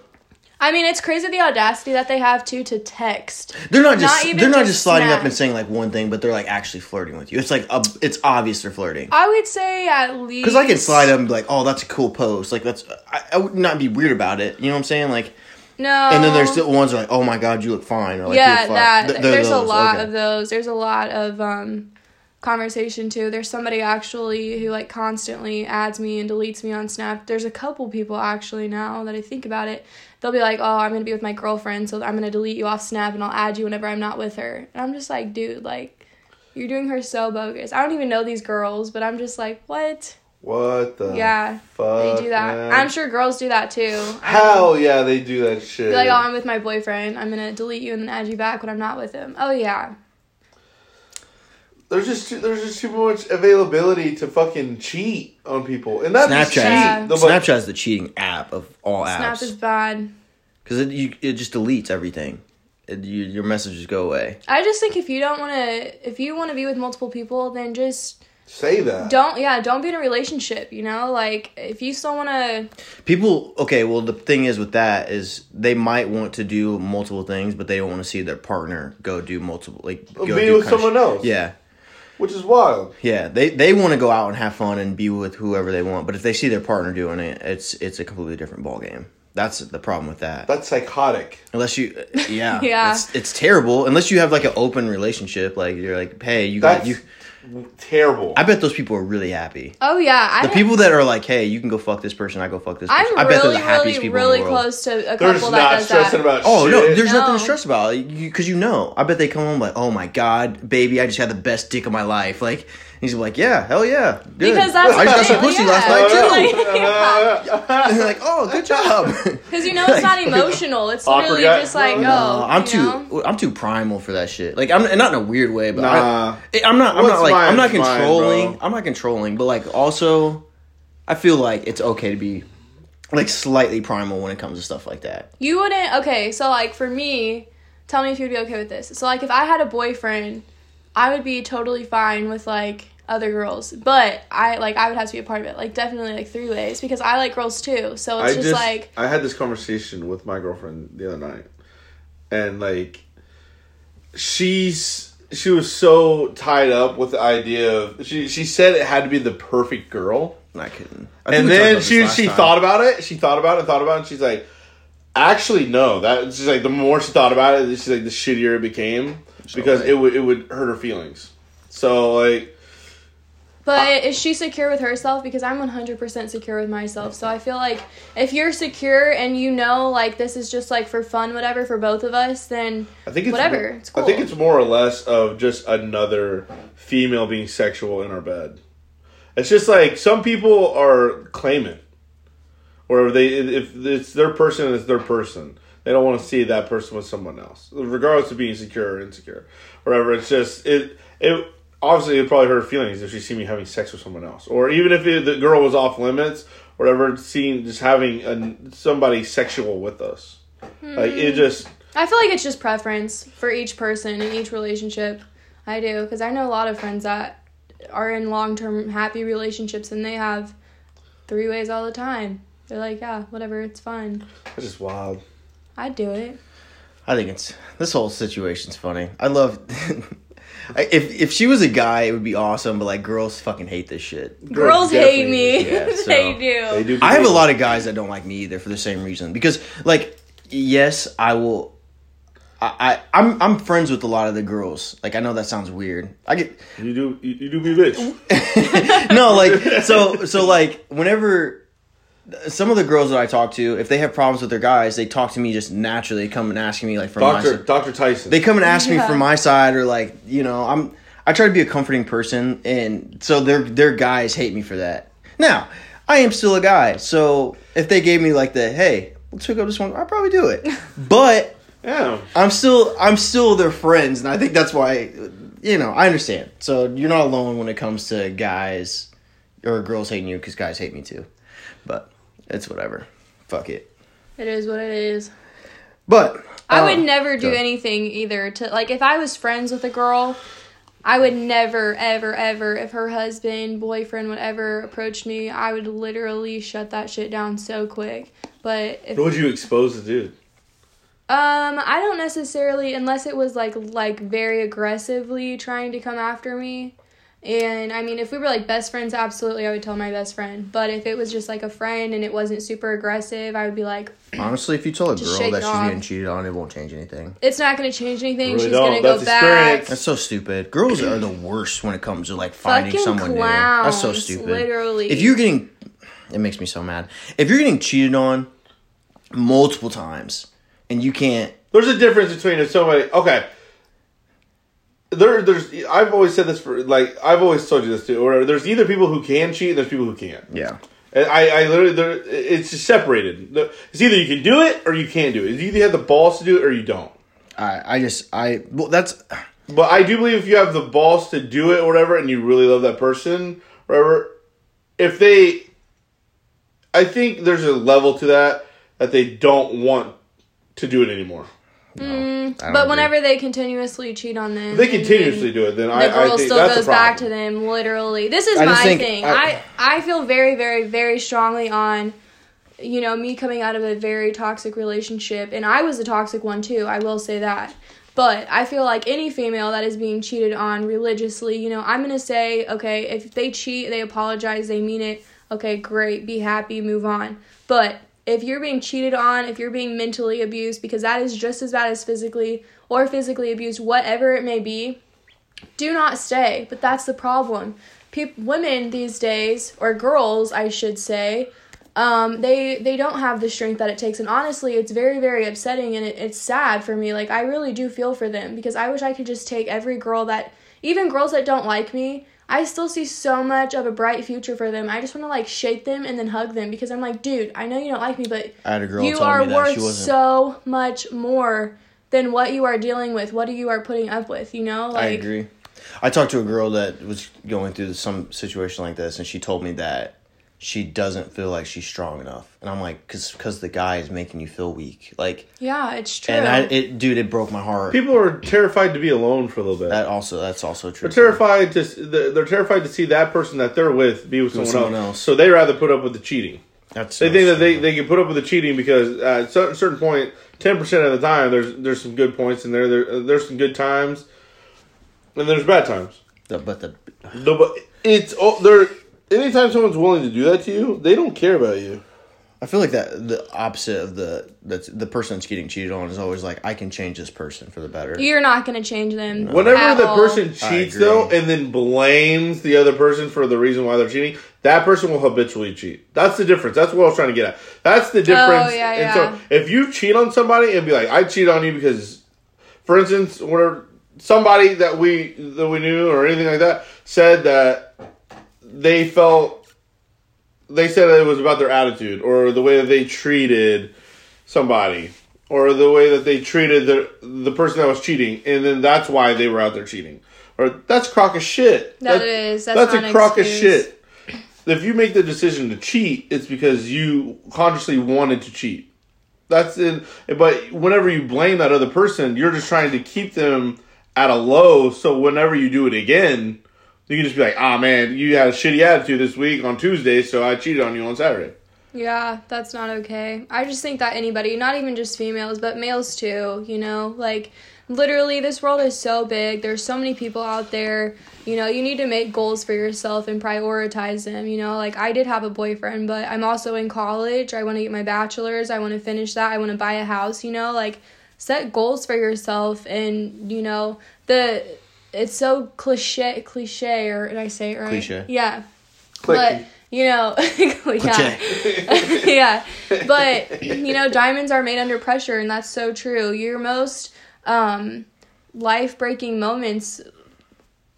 Speaker 3: I mean, it's crazy the audacity that they have too to text.
Speaker 1: They're not just
Speaker 3: Not
Speaker 1: they're not
Speaker 3: just
Speaker 1: sliding
Speaker 3: snap.
Speaker 1: up and saying like one thing, but they're like actually flirting with you. It's like a, it's obvious they're flirting.
Speaker 3: I would say at least
Speaker 1: Because I can slide up and be like, oh, that's a cool post. Like that's I, I would not be weird about it. You know what I'm saying? Like,
Speaker 3: No,
Speaker 1: and then there's still ones that are like, oh my god, you look fine. Or like,
Speaker 3: yeah, that
Speaker 1: Th-
Speaker 3: there's a lot
Speaker 1: okay.
Speaker 3: of those. There's a lot of um conversation too. There's somebody actually who like constantly adds me and deletes me on Snap. There's a couple people actually now that I think about it. They'll be like, "Oh, I'm gonna be with my girlfriend, so I'm gonna delete you off Snap and I'll add you whenever I'm not with her." And I'm just like, dude, like, you're doing her so bogus. I don't even know these girls, but I'm just like, what?
Speaker 2: What the
Speaker 3: Yeah,
Speaker 2: fuck?
Speaker 3: they do that.
Speaker 2: man?
Speaker 3: I'm sure girls do that too.
Speaker 2: Hell yeah, they do that shit.
Speaker 3: Be like, oh, I'm with my boyfriend. I'm gonna delete you and then add you back when I'm not with him. Oh yeah.
Speaker 2: There's just too, there's just too much availability to fucking cheat on people, and that's
Speaker 1: Snapchat.
Speaker 3: Yeah.
Speaker 2: The,
Speaker 1: Snapchat is the cheating app of all apps.
Speaker 3: Snap is bad.
Speaker 1: because it you, it just deletes everything. It, you, your messages go away.
Speaker 3: I just think if you don't want to, if you want to be with multiple people, then just
Speaker 2: Say that.
Speaker 3: don't. Yeah, don't be in a relationship. You know, like if you still want to.
Speaker 1: People, okay, well, the thing is with that is they might want to do multiple things, but they don't want to see their partner go do multiple, like go
Speaker 2: Be
Speaker 1: do
Speaker 2: with someone
Speaker 1: sh-
Speaker 2: else.
Speaker 1: Yeah,
Speaker 2: Which is wild.
Speaker 1: yeah. They they want to go out and have fun and be with whoever they want, but if they see their partner doing it, it's it's a completely different ball game. That's the problem with that.
Speaker 2: That's psychotic.
Speaker 1: Unless you, yeah,
Speaker 3: Yeah.
Speaker 1: it's, it's terrible. Unless you have like an open relationship, like you're like, hey, you got
Speaker 2: That's
Speaker 1: you.
Speaker 2: Terrible.
Speaker 1: I bet those people are really happy.
Speaker 3: Oh yeah, I.
Speaker 1: The people that are like, hey, you can go fuck this person, I go fuck this person.
Speaker 3: I'm
Speaker 1: I bet they're the happiest
Speaker 3: really,
Speaker 1: people
Speaker 3: really
Speaker 1: in the world.
Speaker 3: close to a
Speaker 2: They're
Speaker 3: couple
Speaker 2: just
Speaker 3: that
Speaker 2: not
Speaker 3: does
Speaker 2: stressing
Speaker 3: that.
Speaker 2: about
Speaker 1: Oh
Speaker 2: shit.
Speaker 1: no, there's nothing to stress about because you know. I bet they come home like, oh my god, baby, I just had the best dick of my life. Like, and he's like, yeah, hell yeah, good.
Speaker 3: Because that's
Speaker 1: I just got some pussy
Speaker 3: yeah.
Speaker 1: last night too.
Speaker 3: Like,
Speaker 1: and like, oh, good job.
Speaker 3: Because you know it's not emotional. It's
Speaker 2: Awkward
Speaker 3: literally
Speaker 2: guy.
Speaker 3: just like,
Speaker 2: No,
Speaker 3: oh,
Speaker 1: I'm too,
Speaker 3: know?
Speaker 1: I'm too primal for that shit. Like, I'm and not in a weird way, but
Speaker 2: Nah.
Speaker 1: I, I'm not, I'm
Speaker 2: What's
Speaker 1: not like, I'm not
Speaker 2: mine's mine,
Speaker 1: controlling. I'm not controlling, but like also, I feel like it's okay to be like slightly primal when it comes to stuff like that.
Speaker 3: You wouldn't. Okay, so like for me, tell me if you'd be okay with this. So like if I had a boyfriend, I would be totally fine with like other girls, but I like I would have to be a part of it. Like definitely like three ways because I like girls too. So it's
Speaker 2: I
Speaker 3: just,
Speaker 2: just
Speaker 3: like
Speaker 2: I had this conversation with my girlfriend the other night, and like she's she was so tied up with the idea of she she said it had to be the perfect girl,
Speaker 1: Not kidding. I think
Speaker 2: and then she she
Speaker 1: time.
Speaker 2: thought about it. She thought about it, thought about it, and she's like, actually no. That she's like the more she thought about it, she's like the shittier it became because
Speaker 1: okay.
Speaker 2: it would it would hurt her feelings. So like
Speaker 3: But is she secure with herself? Because I'm 100% secure with myself. So I feel like if you're secure and you know, like, this is just like for fun, whatever, for both of us, then
Speaker 2: I think it's
Speaker 3: Whatever,
Speaker 2: mo-
Speaker 3: it's
Speaker 2: I think it's more or less of just another female being sexual in our bed. It's just like some people are claiming, or they if it's their person, it's their person. They don't want to see that person with someone else, regardless of being secure or insecure, whatever. It's just it it obviously it probably hurt her feelings if she see me having sex with someone else, or even if it, the girl was off limits, whatever. Seeing just having a, somebody sexual with us, like
Speaker 3: Hmm.
Speaker 2: it just.
Speaker 3: I feel like it's just preference for each person in each relationship. I do because I know a lot of friends that are in long term happy relationships and they have three ways all the time. They're like, yeah, whatever, it's fine.
Speaker 2: It's just wild.
Speaker 3: I'd do it.
Speaker 1: I think it's this whole situation's funny. I love. If if she was a guy, it would be awesome. But like, girls fucking hate this shit.
Speaker 3: Girls hate me.
Speaker 1: yeah, so-
Speaker 3: they do.
Speaker 2: They do.
Speaker 1: I have a lot of guys that don't like me either for the same reason. Because like, yes, I will. I, I I'm I'm friends with a lot of the girls. Like I know that sounds weird. I get
Speaker 2: You do. You, you do be bitch.
Speaker 1: no like so so like whenever some of the girls that I talk to, if they have problems with their guys, they talk to me just naturally. They come and ask me like from my
Speaker 2: Doctor
Speaker 1: side.
Speaker 2: Doctor Tyson.
Speaker 1: They come and ask me from my side, or like you know, I'm I try to be a comforting person, and so their their guys hate me for that. Now, I am still a guy, so if they gave me like the hey, let's hook up this one, I'd probably do it. But
Speaker 2: Yeah.
Speaker 1: I'm still I'm still their friends, and I think that's why you know I understand. So you're not alone when it comes to guys or girls hating you because guys hate me too. But it's whatever. Fuck it.
Speaker 3: It is what it is.
Speaker 1: But
Speaker 3: I
Speaker 1: uh,
Speaker 3: would never do
Speaker 1: go.
Speaker 3: anything either to like if I was friends with a girl, I would never ever ever if her husband, boyfriend, whatever approached me, I would literally shut that shit down so quick. But if
Speaker 2: What would you expose the dude?
Speaker 3: um I don't necessarily unless it was like like very aggressively trying to come after me. And I mean if we were like best friends, absolutely I would tell my best friend. But if it was just like a friend and it wasn't super aggressive, I would be like,
Speaker 1: Honestly, if you tell a girl that
Speaker 3: it
Speaker 1: she's
Speaker 3: off.
Speaker 1: getting cheated on, it won't change anything.
Speaker 3: it's not gonna change anything.
Speaker 2: Really
Speaker 3: She's gonna go
Speaker 2: That's
Speaker 3: back.
Speaker 1: That's so stupid. Girls are the worst when it comes to like finding
Speaker 3: Fucking
Speaker 1: someone
Speaker 3: clowns,
Speaker 1: new. That's so stupid.
Speaker 3: literally.
Speaker 1: If you're getting, it makes me so mad. If you're getting cheated on multiple times and you can't,
Speaker 2: There's a difference between if somebody okay. There, there's. I've always said this for like I've always told you this too. Or there's either people who can cheat, and there's people who can't.
Speaker 1: yeah,
Speaker 2: And I, I literally, there, it's just separated. It's either you can do it or you can't do it. You either have the balls to do it or you don't.
Speaker 1: I, I just, I, well, that's,
Speaker 2: But I do believe if you have the balls to do it or whatever, and you really love that person, whatever, if they, I think there's a level to that that they don't want to do it anymore.
Speaker 1: Mm, I don't
Speaker 3: But
Speaker 1: agree.
Speaker 3: whenever they continuously cheat on them,
Speaker 2: they continuously do it, then
Speaker 3: the
Speaker 2: I,
Speaker 3: girl
Speaker 2: I think
Speaker 3: still
Speaker 2: that's
Speaker 3: goes back to them. Literally, this is
Speaker 1: I
Speaker 3: my
Speaker 1: think
Speaker 3: thing.
Speaker 1: I-
Speaker 3: I I feel very, very, very strongly on, you know, me coming out of a very toxic relationship, and I was a toxic one too. I will say that. But I feel like any female that is being cheated on religiously, you know, I'm gonna say, okay, if they cheat, they apologize, they mean it. Okay, great, be happy, move on. But if you're being cheated on, if you're being mentally abused, because that is just as bad as physically or physically abused, whatever it may be, do not stay. But that's the problem. Women these days, or girls, I should say, um, they they don't have the strength that it takes, and honestly, it's very very upsetting, and it, it's sad for me. Like I really do feel for them because I wish I could just take every girl that, even girls that don't like me. I still see so much of a bright future for them. I just want to like shake them and then hug them because I'm like, dude, I know you don't like me, but
Speaker 1: I had a girl
Speaker 3: you are worth so much more than what you are dealing with, what you are putting up with, you know? Like
Speaker 1: I agree. I talked to a girl that was going through some situation like this, and she told me that she doesn't feel like she's strong enough, and I'm like, cause, cause the guy is making you feel weak, like,
Speaker 3: Yeah, it's true.
Speaker 1: and I, it, dude, it broke my heart.
Speaker 2: People are terrified to be alone for a little bit.
Speaker 1: that also, that's also true.
Speaker 2: They're terrified to they're they're terrified to see that person that they're with be with someone,
Speaker 1: someone
Speaker 2: else.
Speaker 1: else.
Speaker 2: So they rather put up with the cheating.
Speaker 1: That's
Speaker 2: They
Speaker 1: so
Speaker 2: think that they, they can put up with the cheating because at a cer- certain point, ten percent of the time, there's there's some good points in there. There there's some good times, and there's bad times.
Speaker 1: The- but the
Speaker 2: No, but it's oh, they're anytime someone's willing to do that to you, they don't care about you.
Speaker 1: I feel like that the opposite of the that's the person that's getting cheated on is always like I can change this person for the better.
Speaker 3: You're not going to change them.
Speaker 2: Whenever
Speaker 3: at
Speaker 2: the
Speaker 3: all.
Speaker 2: person cheats though, and then blames the other person for the reason why they're cheating, that person will habitually cheat. That's the difference. That's what I was trying to get at. That's the oh, difference.
Speaker 3: Oh, yeah,
Speaker 2: and
Speaker 3: yeah.
Speaker 2: so if you cheat on somebody and be like, I cheat on you because, for instance, whatever somebody that we that we knew or anything like that said that they felt they said it was about their attitude or the way that they treated somebody or the way that they treated the the person that was cheating. And then that's why they were out there cheating. Or that's a crock of shit.
Speaker 3: That
Speaker 2: That-
Speaker 3: is- that's
Speaker 2: that's a crock of shit. If you make the decision to cheat it's because you consciously wanted to cheat. That's it but whenever you blame that other person you're just trying to keep them at a low. So whenever you do it again you can just be like ah man you had a shitty attitude this week on tuesday so i cheated on you on saturday
Speaker 3: Yeah, that's not okay. I just think that anybody, not even just females, but males too, you know, like literally this world is so big. There's so many people out there. You know, you need to make goals for yourself and prioritize them, you know? Like I did have a boyfriend, but I'm also in college. I want to get my bachelor's. I want to finish that. I want to buy a house, you know? Like set goals for yourself and, you know, the it's so cliche cliche or did I say it right?
Speaker 1: Cliche.
Speaker 3: Yeah.
Speaker 2: Click.
Speaker 3: But you know, yeah, yeah. But you know, diamonds are made under pressure, and that's so true. Your most um, life breaking moments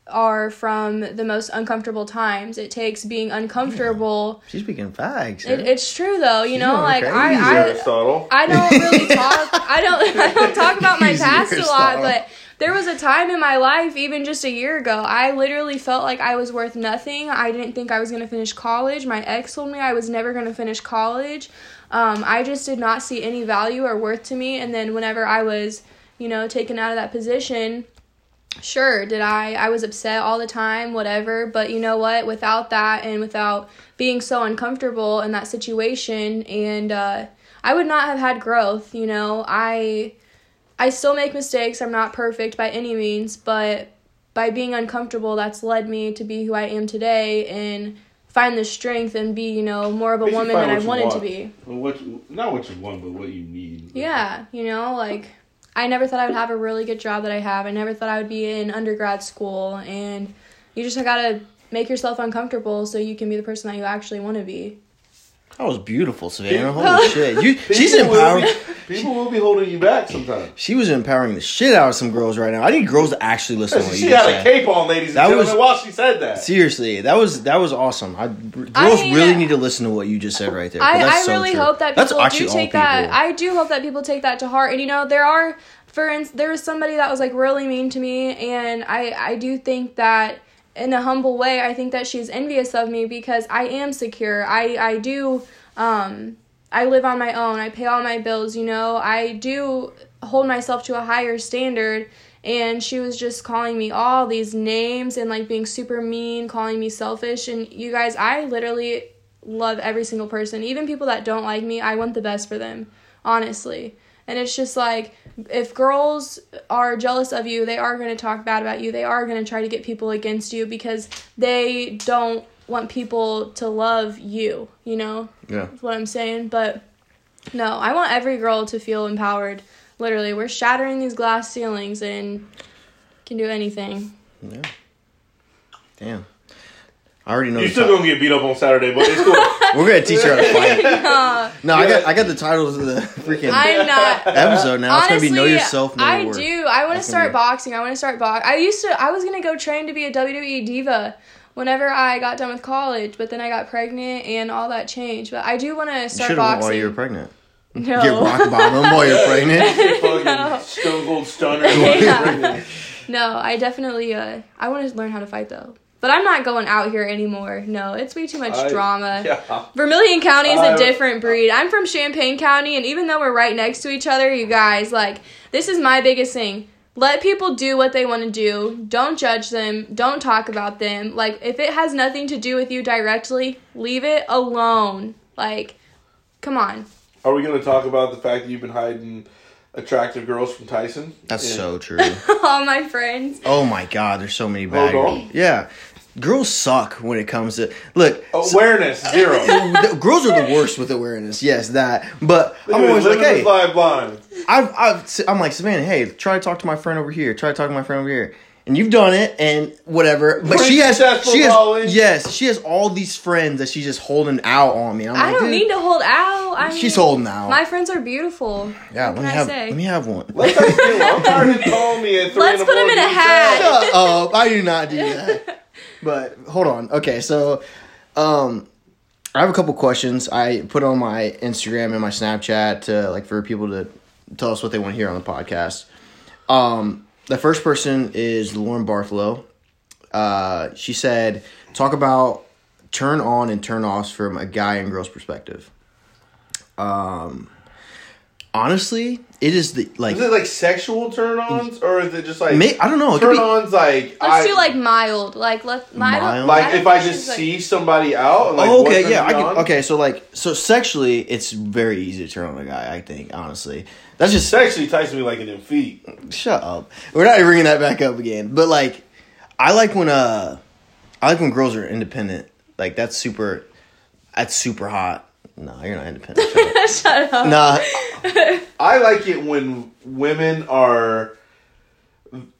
Speaker 3: are from the most uncomfortable times. It takes being uncomfortable.
Speaker 1: She's speaking facts.
Speaker 3: It, it's true though, you
Speaker 1: She's
Speaker 3: know, like
Speaker 1: crazy.
Speaker 3: I, I
Speaker 2: Aristotle.
Speaker 3: I don't really talk. I don't. I don't talk about my
Speaker 1: Easy,
Speaker 3: past a lot, but there was a time in my life, even just a year ago, I literally felt like I was worth nothing. I didn't think I was gonna finish college. My ex told me I was never gonna finish college. Um, I just did not see any value or worth to me. And then whenever I was, you know, taken out of that position, sure did i i was upset all the time whatever but you know what without that and without being so uncomfortable in that situation and uh i would not have had growth you know i i still make mistakes i'm not perfect by any means but by being uncomfortable that's led me to be who i am today and find the strength and be you know more of a
Speaker 2: Basically
Speaker 3: woman than i
Speaker 2: what you
Speaker 3: wanted to be
Speaker 4: Well, what you, not what you want, but what you need.
Speaker 3: yeah, you know, like I never thought I would have a really good job that I have. I never thought I would be in undergrad school and you just gotta make yourself uncomfortable so you can be the person that you actually want to be.
Speaker 1: That was beautiful, Savannah. Holy shit. You, she's
Speaker 2: People will
Speaker 1: empowering.
Speaker 2: Be- People will be holding you back sometimes.
Speaker 1: She was empowering the shit out of some girls right now. I need girls to actually listen to what
Speaker 2: She
Speaker 1: you just
Speaker 2: had a
Speaker 1: said.
Speaker 2: cape on, ladies and
Speaker 1: That
Speaker 2: gentlemen,
Speaker 1: was-
Speaker 2: while she said that.
Speaker 1: Seriously, that was that was awesome. I, girls
Speaker 3: I mean,
Speaker 1: really need to listen to what you just said right there. 'cause
Speaker 3: I,
Speaker 1: that's
Speaker 3: I
Speaker 1: so
Speaker 3: really
Speaker 1: true.
Speaker 3: hope that
Speaker 1: That's
Speaker 3: people
Speaker 1: actually
Speaker 3: do
Speaker 1: all
Speaker 3: take that.
Speaker 1: people.
Speaker 3: I do hope that people take that to heart. And you know, there are, for instance, there was somebody that was like really mean to me, and I I do think that in a humble way, I think that she's envious of me because I am secure. I I do um I live on my own. I pay all my bills. You know, I do hold myself to a higher standard. And she was just calling me all these names and like being super mean, calling me selfish. And you guys, I literally love every single person, even people that don't like me. I want the best for them, honestly. And it's just like if girls are jealous of you, they are going to talk bad about you. They are going to try to get people against you because they don't want people to love you, you know?
Speaker 1: Yeah.
Speaker 3: That's what I'm saying. But no, I want every girl to feel empowered. Literally, we're shattering these glass ceilings and can do anything.
Speaker 1: Yeah. Damn. I already know.
Speaker 2: You're still
Speaker 1: ti-
Speaker 2: gonna get beat up on Saturday, but it's cool.
Speaker 1: We're gonna teach her how to fight.
Speaker 3: Uh,
Speaker 1: No, I got I got the titles of the freaking
Speaker 3: I'm not.
Speaker 1: episode now. It's gonna be know yourself, know
Speaker 3: I
Speaker 1: your worth.
Speaker 3: do. I want to start boxing. I want to start box. I used to. I was gonna go train to be a WWE diva whenever I got done with college, but then I got pregnant and all that changed. But I do want to start
Speaker 1: should have
Speaker 3: boxing.
Speaker 1: while you were pregnant.
Speaker 3: no.
Speaker 1: Get rock bottom while you're pregnant.
Speaker 2: fucking
Speaker 3: No.
Speaker 2: Stone Cold Stunner.
Speaker 3: Yeah. No, I definitely. Uh, I want to learn how to fight though. But I'm not going out here anymore. No, it's way too much
Speaker 2: I-
Speaker 3: drama.
Speaker 2: Yeah.
Speaker 3: Vermilion County is
Speaker 2: I-
Speaker 3: a different breed. I'm from Champaign County, and even though we're right next to each other, you guys, like, this is my biggest thing. Let people do what they want to do. Don't judge them. Don't talk about them. Like, if it has nothing to do with you directly, leave it alone. Like, come on.
Speaker 2: Are we gonna talk about the fact that you've been hiding attractive girls from Tyson?
Speaker 1: That's
Speaker 2: Yeah.
Speaker 1: so true.
Speaker 3: All my friends.
Speaker 1: Oh my god, there's so many bad.
Speaker 2: Hold.
Speaker 1: Yeah, girls suck when it comes to look. so-
Speaker 2: Awareness zero.
Speaker 1: the- girls are the worst with awareness. Yes, that. But I'm always like,
Speaker 2: Living
Speaker 1: hey,
Speaker 2: this blind.
Speaker 1: I've, I've, I'm like Savannah. Hey, try to talk to my friend over here. Try to talk to my friend over here. And you've done it, and whatever. But
Speaker 2: Pretty
Speaker 1: she has, she has,
Speaker 2: Molly.
Speaker 1: yes, she has all these friends that she's just holding out on me. I'm
Speaker 3: I
Speaker 1: like,
Speaker 3: don't
Speaker 1: dude,
Speaker 3: mean to hold out. I mean,
Speaker 1: She's holding out.
Speaker 3: My friends are beautiful.
Speaker 1: yeah,
Speaker 3: what
Speaker 1: let me have,
Speaker 3: say?
Speaker 1: let me have one.
Speaker 2: Let's not do. I'm tired of calling me at 3
Speaker 3: Let's
Speaker 2: in the
Speaker 3: put 'em in a hat.
Speaker 1: Shut up! I do not do that. But hold on. Okay, so um, I have a couple questions. I put on my Instagram and my Snapchat to like for people to tell us what they want to hear on the podcast. Um, the first person is Lauren Bartholow. Uh, she said, "Talk about turn on and turn offs from a guy and girl's perspective." Um, honestly, it is the like
Speaker 2: Is it like sexual turn ons or is it just like
Speaker 1: May, I don't know.
Speaker 2: Turn ons like
Speaker 3: Let's
Speaker 2: I,
Speaker 3: do like mild. Like let mild.
Speaker 1: Mild?
Speaker 2: like if I just
Speaker 3: like-
Speaker 2: see somebody out and like
Speaker 1: oh, okay, yeah. I can, okay, so like, so sexually, it's very easy to turn on a guy. I think, honestly, that's just
Speaker 2: Sexually ties me like in them feet.
Speaker 1: shut up. We're not bringing that back up again. But like, I like when uh, I like when girls are independent. Like that's super. That's super hot. No, you're not independent. Shut up. Nah,
Speaker 2: I like it when women are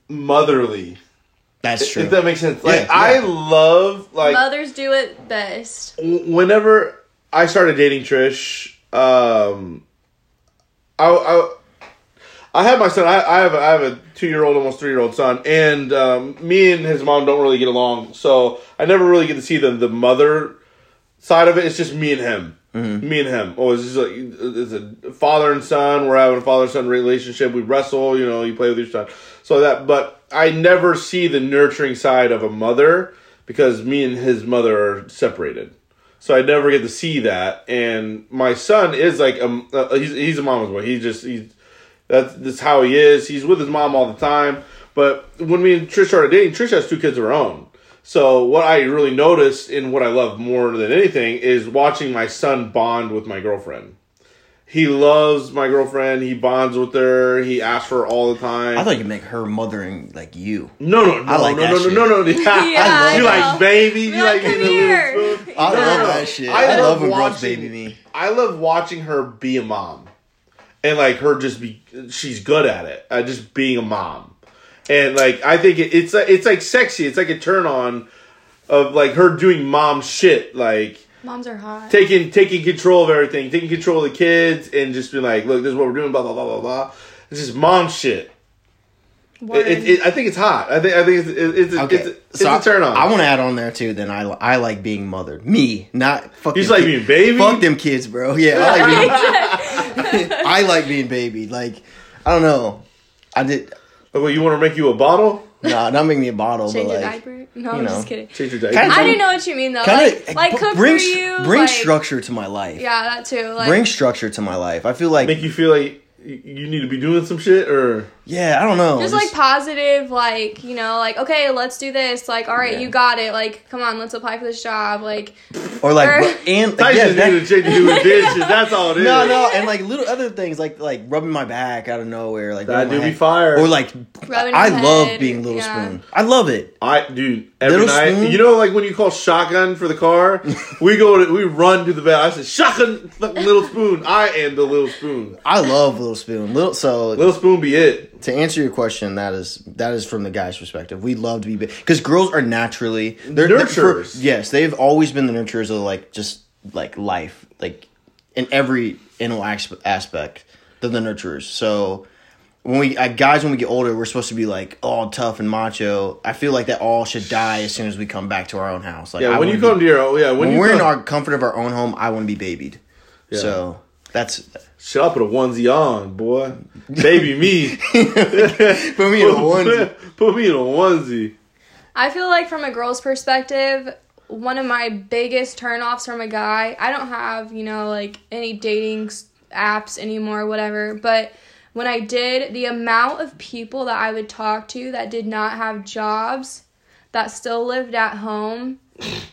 Speaker 2: motherly.
Speaker 1: that's true.
Speaker 2: If that makes sense. Like
Speaker 1: Yeah,
Speaker 2: I love like
Speaker 3: Mothers do it best.
Speaker 2: whenever I started dating Trish, um, I, I I have my son. I, I have a, I have a two year old, almost three year old son, and um, me and his mom don't really get along. So I never really get to see the the mother side of it. It's just me and him. Me and him. Oh, it's just like it's a father and son. We're having a father son relationship. We wrestle. You know, you play with your son. So that, but I never see the nurturing side of a mother because me and his mother are separated. So I never get to see that. And my son is like um, uh, he's he's a mama's boy. He just he's that's that's how he is. He's with his mom all the time. But when me and Trish started dating, Trish has two kids of her own. So what I really noticed and what I love more than anything is watching my son bond with my girlfriend. He loves my girlfriend. He bonds with her. He asks for her all the time.
Speaker 1: I thought you make her mothering like you.
Speaker 2: no, no, no,
Speaker 1: I like
Speaker 2: no,
Speaker 1: that
Speaker 2: no, no,
Speaker 1: shit.
Speaker 2: no, no, no.
Speaker 3: Yeah,
Speaker 2: you
Speaker 3: I
Speaker 2: like baby. You like
Speaker 3: like, "Come here."
Speaker 2: little spoon.
Speaker 1: I
Speaker 2: No,
Speaker 1: love
Speaker 2: no, no.
Speaker 1: that shit. I, love when girls baby me.
Speaker 2: I love watching her be a mom, and like her just be. She's good at it. Uh, just being a mom, and like I think it, it's like it's like sexy. It's like a turn on of like her doing mom shit, like
Speaker 3: Moms are hot.
Speaker 2: taking taking control of everything, taking control of the kids, and just being like, look, this is what we're doing. Blah blah blah blah blah. It's just mom shit. It, it, it, I think it's hot. I think I think it's it's, it's,
Speaker 1: Okay,
Speaker 2: it's, it's
Speaker 1: so
Speaker 2: a turn on.
Speaker 1: I, want to add on there too. Then I I like being mothered. Me, not fuck.
Speaker 2: You just like
Speaker 1: kid-
Speaker 2: being baby?
Speaker 1: Fuck them kids, bro. Yeah, I like being. I like being baby. Like I don't know. I did.
Speaker 2: Like, well, you want to make you a bottle?
Speaker 1: Nah, not make me a bottle,
Speaker 3: Change
Speaker 1: but
Speaker 3: your
Speaker 1: like
Speaker 3: diaper? No,
Speaker 1: you
Speaker 3: I'm
Speaker 1: know.
Speaker 3: just kidding.
Speaker 2: Change your diaper.
Speaker 1: Kinda-
Speaker 3: I didn't know what you mean though.
Speaker 1: kind
Speaker 3: like,
Speaker 1: of
Speaker 3: like cook
Speaker 1: bring
Speaker 3: for you.
Speaker 1: bring
Speaker 3: like,
Speaker 1: structure to my life.
Speaker 3: Yeah, that too. Like,
Speaker 1: Bring structure to my life. I feel like
Speaker 2: Make you feel like you need to be doing some shit, or
Speaker 1: yeah. I don't know.
Speaker 3: just like positive, like you know, like okay, let's do this. Like, all right,
Speaker 1: Yeah.
Speaker 3: you got it. Like, come on, let's apply for this job. Like,
Speaker 1: or like
Speaker 3: or-
Speaker 1: and like, yeah,
Speaker 2: just
Speaker 1: that-
Speaker 2: need to change you doing dishes. That's all it is.
Speaker 1: no, no, and like little other things like like rubbing my back out of nowhere, like
Speaker 2: That
Speaker 1: rubbing
Speaker 2: do be fire.
Speaker 1: Or like
Speaker 3: Rubbing
Speaker 1: I
Speaker 3: your
Speaker 1: love
Speaker 3: head,
Speaker 1: being little
Speaker 3: yeah.
Speaker 1: spoon. I love it.
Speaker 2: I dude every
Speaker 1: Little
Speaker 2: night.
Speaker 1: spoon?
Speaker 2: You know, like when you call shotgun for the car, we go to we run to the bed. I said shotgun, little spoon. I am the little spoon.
Speaker 1: I love little spoon. Little so
Speaker 2: Little spoon be it.
Speaker 1: To answer your question, that is that is from the guy's perspective. We love to be because girls are naturally they're they're- for-
Speaker 2: Nurturers.
Speaker 1: yes, they've always been the nurturers of like just like life, like in every in aspect. They're the nurturers. So when we guys when we get older, we're supposed to be like all tough and macho. I feel like that all should die as soon as we come back to our own house. Like
Speaker 2: Yeah, when you come
Speaker 1: be,
Speaker 2: to your oh yeah when,
Speaker 1: when
Speaker 2: you
Speaker 1: we're in our comfort of our own home, I want to be babied. So that's
Speaker 2: shit, I'll put a onesie on, boy. Baby me.
Speaker 1: put me in a onesie.
Speaker 2: Put me in a onesie.
Speaker 3: I feel like from a girl's perspective, one of my biggest turnoffs from a guy, I don't have, you know, like any dating apps anymore, whatever, but when I did, the amount of people that I would talk to that did not have jobs, that still lived at home,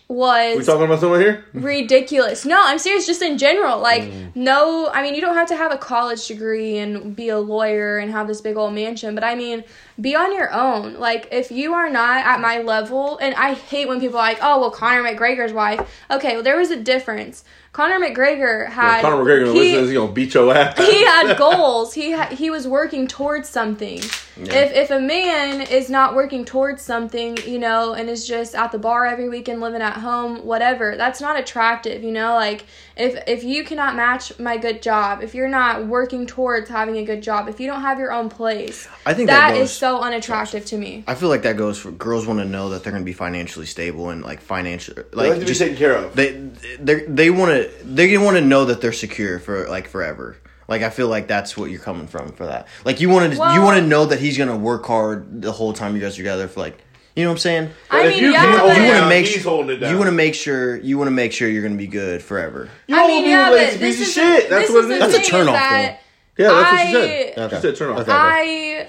Speaker 3: was
Speaker 2: We talking about someone here?
Speaker 3: ridiculous. No, I'm serious. Just in general, like
Speaker 2: Mm.
Speaker 3: no. I mean, you don't have to have a college degree and be a lawyer and have this big old mansion, but I mean, be on your own. Like if you are not at my level, and I hate when people are like, oh well, Conor McGregor's wife. Okay, well there was a difference. Conor McGregor had
Speaker 2: Conor McGregor
Speaker 3: he-
Speaker 2: listens, he's gonna beat your ass.
Speaker 3: he had goals. He ha- he was working towards something. If if a man is not working towards something, you know, and is just at the bar every weekend, living at home, whatever, that's not attractive. You know, like if if you cannot match my good job, if you're not working towards having a good job, if you don't have your own place,
Speaker 1: I think that
Speaker 3: that is
Speaker 1: goes-
Speaker 3: so unattractive to me.
Speaker 1: I feel like that goes for girls want to know that they're going to be financially stable and like financial like
Speaker 2: like to
Speaker 1: just
Speaker 2: taken care of.
Speaker 1: they they they want to they want to know that they're secure for like forever. Like I feel like that's what you're coming from for that. Like you want to you want to know that he's going to work hard the whole time you guys are together for like you know what I'm saying?
Speaker 3: I
Speaker 2: If
Speaker 3: mean,
Speaker 2: you
Speaker 3: yeah,
Speaker 2: can hold
Speaker 3: but
Speaker 2: it
Speaker 1: you want to make sure
Speaker 2: holding it down.
Speaker 1: you want to make sure you want to make sure you're going to be good forever.
Speaker 2: You
Speaker 3: I
Speaker 2: don't
Speaker 3: mean,
Speaker 2: wanna be
Speaker 3: yeah,
Speaker 2: a
Speaker 3: but this
Speaker 2: piece
Speaker 3: is
Speaker 2: of shit.
Speaker 3: The,
Speaker 2: That's
Speaker 3: what
Speaker 2: what
Speaker 3: is
Speaker 2: it
Speaker 3: the
Speaker 2: is.
Speaker 1: That's a
Speaker 3: thing
Speaker 1: turn off,
Speaker 3: that
Speaker 2: Yeah, that's what she said.
Speaker 1: Okay.
Speaker 2: She said turn off.
Speaker 1: Okay.
Speaker 3: I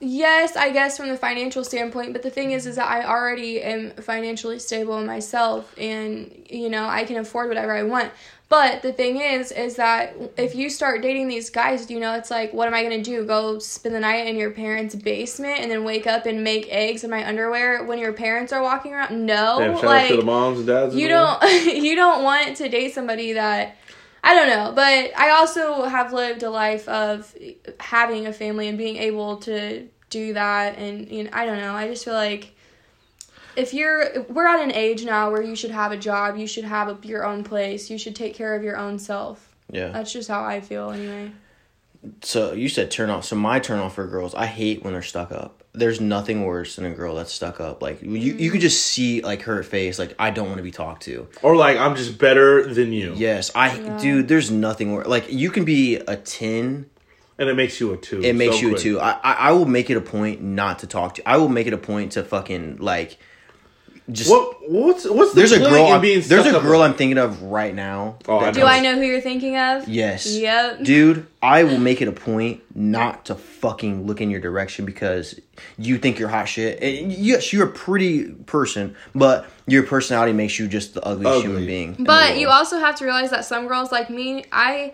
Speaker 3: yes, I guess from the financial standpoint, but the thing is is that I already am financially stable myself and you know, I can afford whatever I want. But the thing is is that if you start dating these guys, you know, it's like what am I going to do? Go spend the night in your parents' basement and then wake up and make eggs in my underwear when your parents are walking around? No.
Speaker 2: Damn, shout out
Speaker 3: like
Speaker 2: to the moms and dads.
Speaker 3: you don't you don't want to date somebody that I don't know, but I also have lived a life of having a family and being able to do that and you know I don't know. I just feel like if you're we're at an age now where you should have a job, you should have a, your own place, you should take care of your own self.
Speaker 1: Yeah.
Speaker 3: That's just how I feel anyway.
Speaker 1: so you said turn off. So my turn off for girls, I hate when they're stuck up. There's nothing worse than a girl that's stuck up. Like you, you mm-hmm. could just see like her face. Like I don't want to be talked to.
Speaker 2: Or like I'm just better than you,
Speaker 1: Yes, I dude. There's nothing worse. Like you can be a ten.
Speaker 2: and it makes you a two.
Speaker 1: It makes
Speaker 2: so
Speaker 1: you a two. I, I I will make it a point not to talk to. I will make it a point to fucking like. Just
Speaker 2: What what's what's the
Speaker 1: there's a girl.
Speaker 2: in
Speaker 1: I'm-
Speaker 2: being
Speaker 1: there's a girl? I'm thinking of right now.
Speaker 2: Oh, I.
Speaker 3: Do
Speaker 1: does-
Speaker 3: I know who you're thinking of?
Speaker 1: Yes.
Speaker 3: Yep.
Speaker 1: Dude, I will make it a point not to fucking look in your direction because you think you're hot shit. And yes, you're a pretty person, but your personality makes you just the ugliest
Speaker 2: Ugly.
Speaker 1: human being.
Speaker 3: But you also have to realize that some girls like me, I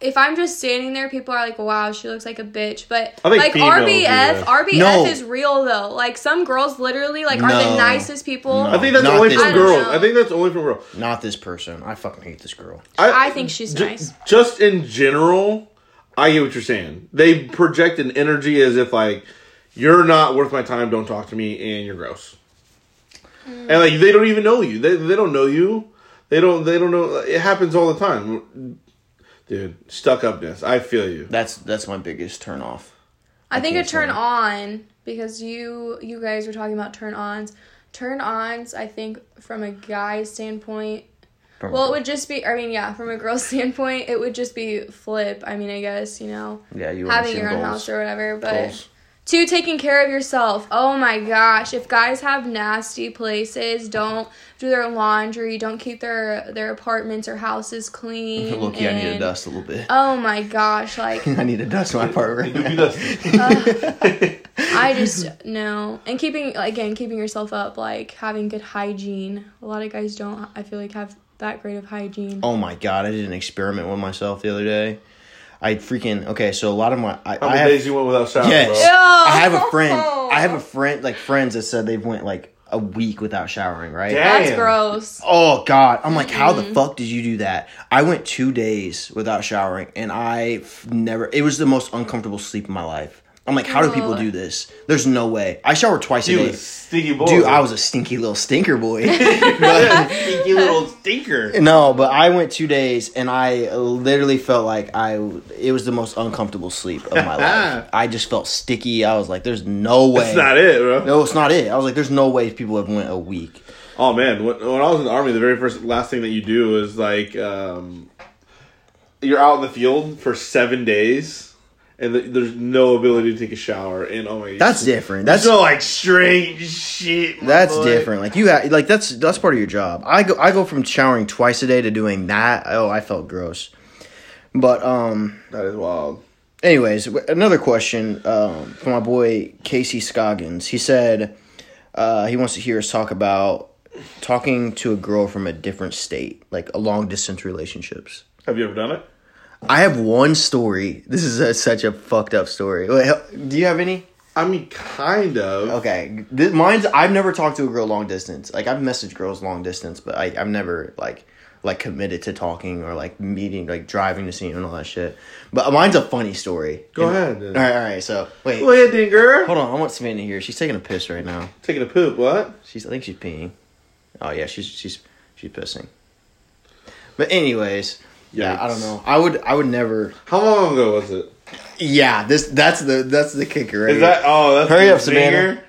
Speaker 3: if I'm just standing there, people are like, "Wow, she looks like a bitch." But like RBF. RBF
Speaker 1: No.
Speaker 3: is real though. Like some girls literally like are
Speaker 1: No.
Speaker 3: the nicest people.
Speaker 1: No.
Speaker 2: I think that's
Speaker 1: Not
Speaker 2: only
Speaker 1: this
Speaker 2: from girls.
Speaker 3: know.
Speaker 2: I think that's only from girls.
Speaker 1: not this person. I fucking hate this girl.
Speaker 3: I think she's
Speaker 2: ju-
Speaker 3: nice.
Speaker 2: Just in general, I get what you're saying. They project an energy as if like you're not worth my time. Don't talk to me, and you're gross. And like they don't even know you. They they don't know you. They don't. They don't know. It happens all the time, dude. Stuck upness. I feel you.
Speaker 1: That's that's my biggest turn off.
Speaker 3: I think a turn on because you you guys were talking about turn ons. Turn ons, I think from a guy's standpoint,
Speaker 1: From-
Speaker 3: well, it would just be. I mean, yeah, from a girl's standpoint, it would just be flip. I mean, I guess you know
Speaker 1: yeah, you wanna
Speaker 3: having your own
Speaker 1: goals.
Speaker 3: house or whatever, but.
Speaker 1: Goals.
Speaker 3: Two, taking care of yourself. Oh my gosh. If guys have nasty places, don't do their laundry, don't keep their their apartments or houses clean.
Speaker 1: Look, I need to dust a little bit.
Speaker 3: Oh my gosh, like
Speaker 1: I need to dust my part right
Speaker 2: You
Speaker 1: now.
Speaker 2: just-
Speaker 3: I just no. And keeping again, keeping yourself up, like having good hygiene. A lot of guys don't I feel like have that great of hygiene.
Speaker 1: Oh my god, I did an experiment with myself the other day. I freaking okay. So a lot of my I,
Speaker 2: How
Speaker 1: I have,
Speaker 2: days you went without showering,
Speaker 1: Yes.
Speaker 2: bro?
Speaker 1: I have a friend. I have a friend, like friends that said they've went like a week without showering, right?
Speaker 2: Damn.
Speaker 3: That's gross.
Speaker 1: Oh God! I'm like, how the
Speaker 3: Mm-hmm.
Speaker 1: fuck did you do that? I went two days without showering, and I f- never. It was the most uncomfortable sleep of my life. I'm like, how do people do this? There's no way. I shower twice a day.
Speaker 2: stinky boy.
Speaker 1: Dude, I was a stinky little stinker boy.
Speaker 2: stinky little stinker.
Speaker 1: no, but I went two days, and I literally felt like I. It was the most uncomfortable sleep of my life. I just felt sticky. I was like, "There's no way."
Speaker 2: That's not it, bro.
Speaker 1: No, it's not it. I was like, "There's no way people have went a week."
Speaker 2: Oh man, when, when I was in the army, the very first last thing that you do is like um, you're out in the field for seven days, and th- there's no ability to take a shower. And oh my,
Speaker 1: That's different.
Speaker 2: that's so like straight shit.
Speaker 1: That's
Speaker 2: boy.
Speaker 1: different. Like you, ha- like that's that's part of your job. I go, I go from showering twice a day to doing that. Oh, I felt gross. But um,
Speaker 2: That is wild.
Speaker 1: anyways, another question um, from my boy Casey Scoggins. He said uh, he wants to hear us talk about talking to a girl from a different state, like a long distance relationships.
Speaker 2: Have you ever done it?
Speaker 1: I have one story. This is a, such a fucked up story. Wait, do you have any?
Speaker 2: I mean, kind of.
Speaker 1: Okay, Th- mine's. I've never talked to a girl long distance. Like I've messaged girls long distance, but I, I've never like like committed to talking or like meeting, like driving to see them and all that shit. But mine's a funny story.
Speaker 2: Go
Speaker 1: And-
Speaker 2: ahead. Then.
Speaker 1: All right, all right. So wait,
Speaker 2: Go ahead, then, girl.
Speaker 1: hold on. I want Savannah here. She's taking a piss right now.
Speaker 2: Taking a poop. What?
Speaker 1: She's. I think she's peeing. Oh yeah, she's she's she's pissing. But anyways, yeah, I don't know. I would I would never.
Speaker 2: How long ago was it?
Speaker 1: Yeah, this that's the that's the kicker right
Speaker 2: Is that? Oh, that's
Speaker 1: Hurry up, Savannah.
Speaker 2: zinger?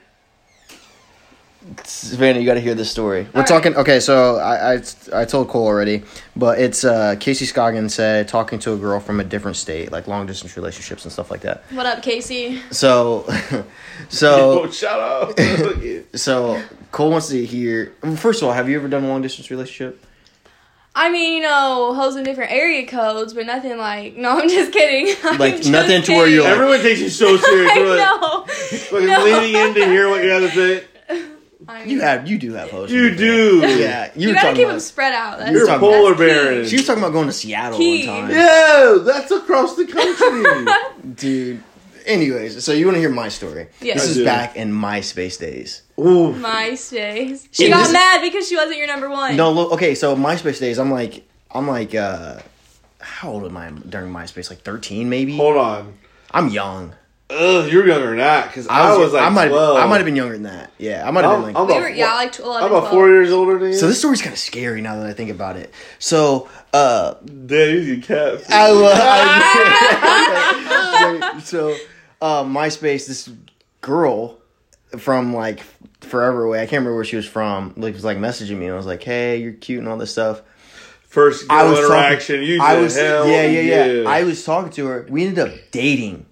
Speaker 1: Savannah, you got to hear this story. We're
Speaker 3: right.
Speaker 1: talking. Okay, so I, I I told Cole already, but it's uh, Casey Scoggins said talking to a girl from a different state, like long distance relationships and stuff like that.
Speaker 3: What up, Casey?
Speaker 1: So,
Speaker 2: Oh,
Speaker 1: so
Speaker 2: shut up.
Speaker 1: so Cole wants to hear. First of all, have you ever done a long distance relationship?
Speaker 3: I mean, you know, hoes in different area codes, but nothing like. No, I'm just kidding. I'm
Speaker 1: Like,
Speaker 3: just
Speaker 1: nothing to where you're like-
Speaker 2: Everyone takes you so serious.
Speaker 3: I
Speaker 2: They're like,
Speaker 3: know.
Speaker 2: fucking
Speaker 3: No.
Speaker 2: leaning in to hear what you have to say.
Speaker 3: I mean,
Speaker 1: You have. You do have hosts.
Speaker 2: You do.
Speaker 1: Yeah, you,
Speaker 3: You gotta keep
Speaker 1: about.
Speaker 3: them spread out. That's,
Speaker 2: You're a polar bear.
Speaker 1: She was talking about going to Seattle
Speaker 3: Key.
Speaker 1: one time,
Speaker 2: Yeah, that's across the country.
Speaker 1: dude. Anyways, so you want to hear my story?
Speaker 3: Yes.
Speaker 1: This
Speaker 2: I
Speaker 1: is
Speaker 2: do.
Speaker 1: back in MySpace days.
Speaker 2: Ooh.
Speaker 3: MySpace. She
Speaker 1: Yeah,
Speaker 3: got
Speaker 1: this is-
Speaker 3: mad because she wasn't your number one.
Speaker 1: No, look, okay, so MySpace days, I'm like, I'm like, uh, how old am I during MySpace? Like 13, maybe?
Speaker 2: Hold on.
Speaker 1: I'm young.
Speaker 2: Ugh, you're younger than that because I, was like
Speaker 1: I might,
Speaker 2: twelve.
Speaker 1: I might have been younger than that. Yeah, I might have
Speaker 2: I'm,
Speaker 1: been like.
Speaker 2: I'm
Speaker 3: We
Speaker 2: about
Speaker 3: were,
Speaker 2: four-
Speaker 3: yeah, like 11,
Speaker 2: I'm about
Speaker 3: 12.
Speaker 2: four years older than you.
Speaker 1: so this story's kind of scary now that I think about it. So, uh,
Speaker 2: Damn, you get cat.
Speaker 1: I love. so, uh, MySpace. This girl from like forever away. I can't remember where she was from. Like was like messaging me, and I was like, "Hey, you're cute and all this stuff."
Speaker 2: First
Speaker 1: I was
Speaker 2: interaction.
Speaker 1: talking.
Speaker 2: you
Speaker 1: I was
Speaker 2: hell
Speaker 1: yeah, yeah, yeah, I was talking to her. We ended up dating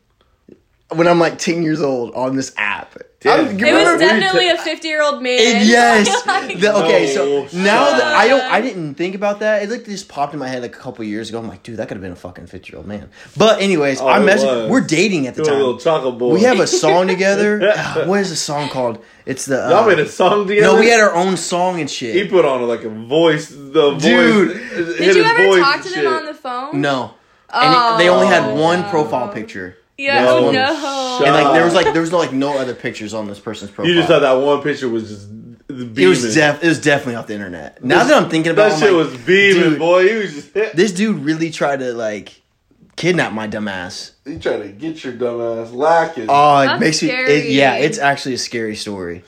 Speaker 1: when I'm like ten years old on this app.
Speaker 2: Damn. It
Speaker 3: It was definitely
Speaker 1: t-
Speaker 3: a 50 year old man.
Speaker 1: it- yes.
Speaker 3: Like,
Speaker 1: The- okay,
Speaker 2: No,
Speaker 1: so now that I don't, I didn't think about that. It like just popped in my head like a couple years ago. I'm like, dude, that could have been a fucking fifty year old man. But anyways,
Speaker 2: Oh,
Speaker 1: I
Speaker 2: it
Speaker 1: messaged. We're dating at the
Speaker 2: Doing a
Speaker 1: time.
Speaker 2: little chocolate boy.
Speaker 1: We have a song together. Ah, what is the song called? It's the. Uh,
Speaker 2: Y'all made a song together.
Speaker 1: no, we had our own song and shit.
Speaker 2: He put on like a voice. The
Speaker 1: Dude.
Speaker 2: voice.
Speaker 3: Did you ever talk to them on the phone?
Speaker 1: No, and it- they only had one
Speaker 3: no.
Speaker 1: profile picture.
Speaker 3: Yeah,
Speaker 2: No.
Speaker 3: oh no.
Speaker 2: Shut
Speaker 1: And like there was like there was no like no other pictures on this person's profile.
Speaker 2: You just thought that one picture was just beaming.
Speaker 1: it was def- it was definitely off the internet. Now that I'm thinking about
Speaker 2: That
Speaker 1: it,
Speaker 2: shit
Speaker 1: I'm
Speaker 2: was
Speaker 1: like,
Speaker 2: beaming,
Speaker 1: dude,
Speaker 2: boy. He was just.
Speaker 1: This dude really tried to like kidnap my dumb ass.
Speaker 2: He tried to get your dumb ass lacking.
Speaker 1: Oh, it
Speaker 3: That's
Speaker 1: makes me. It, yeah, it's actually a scary story,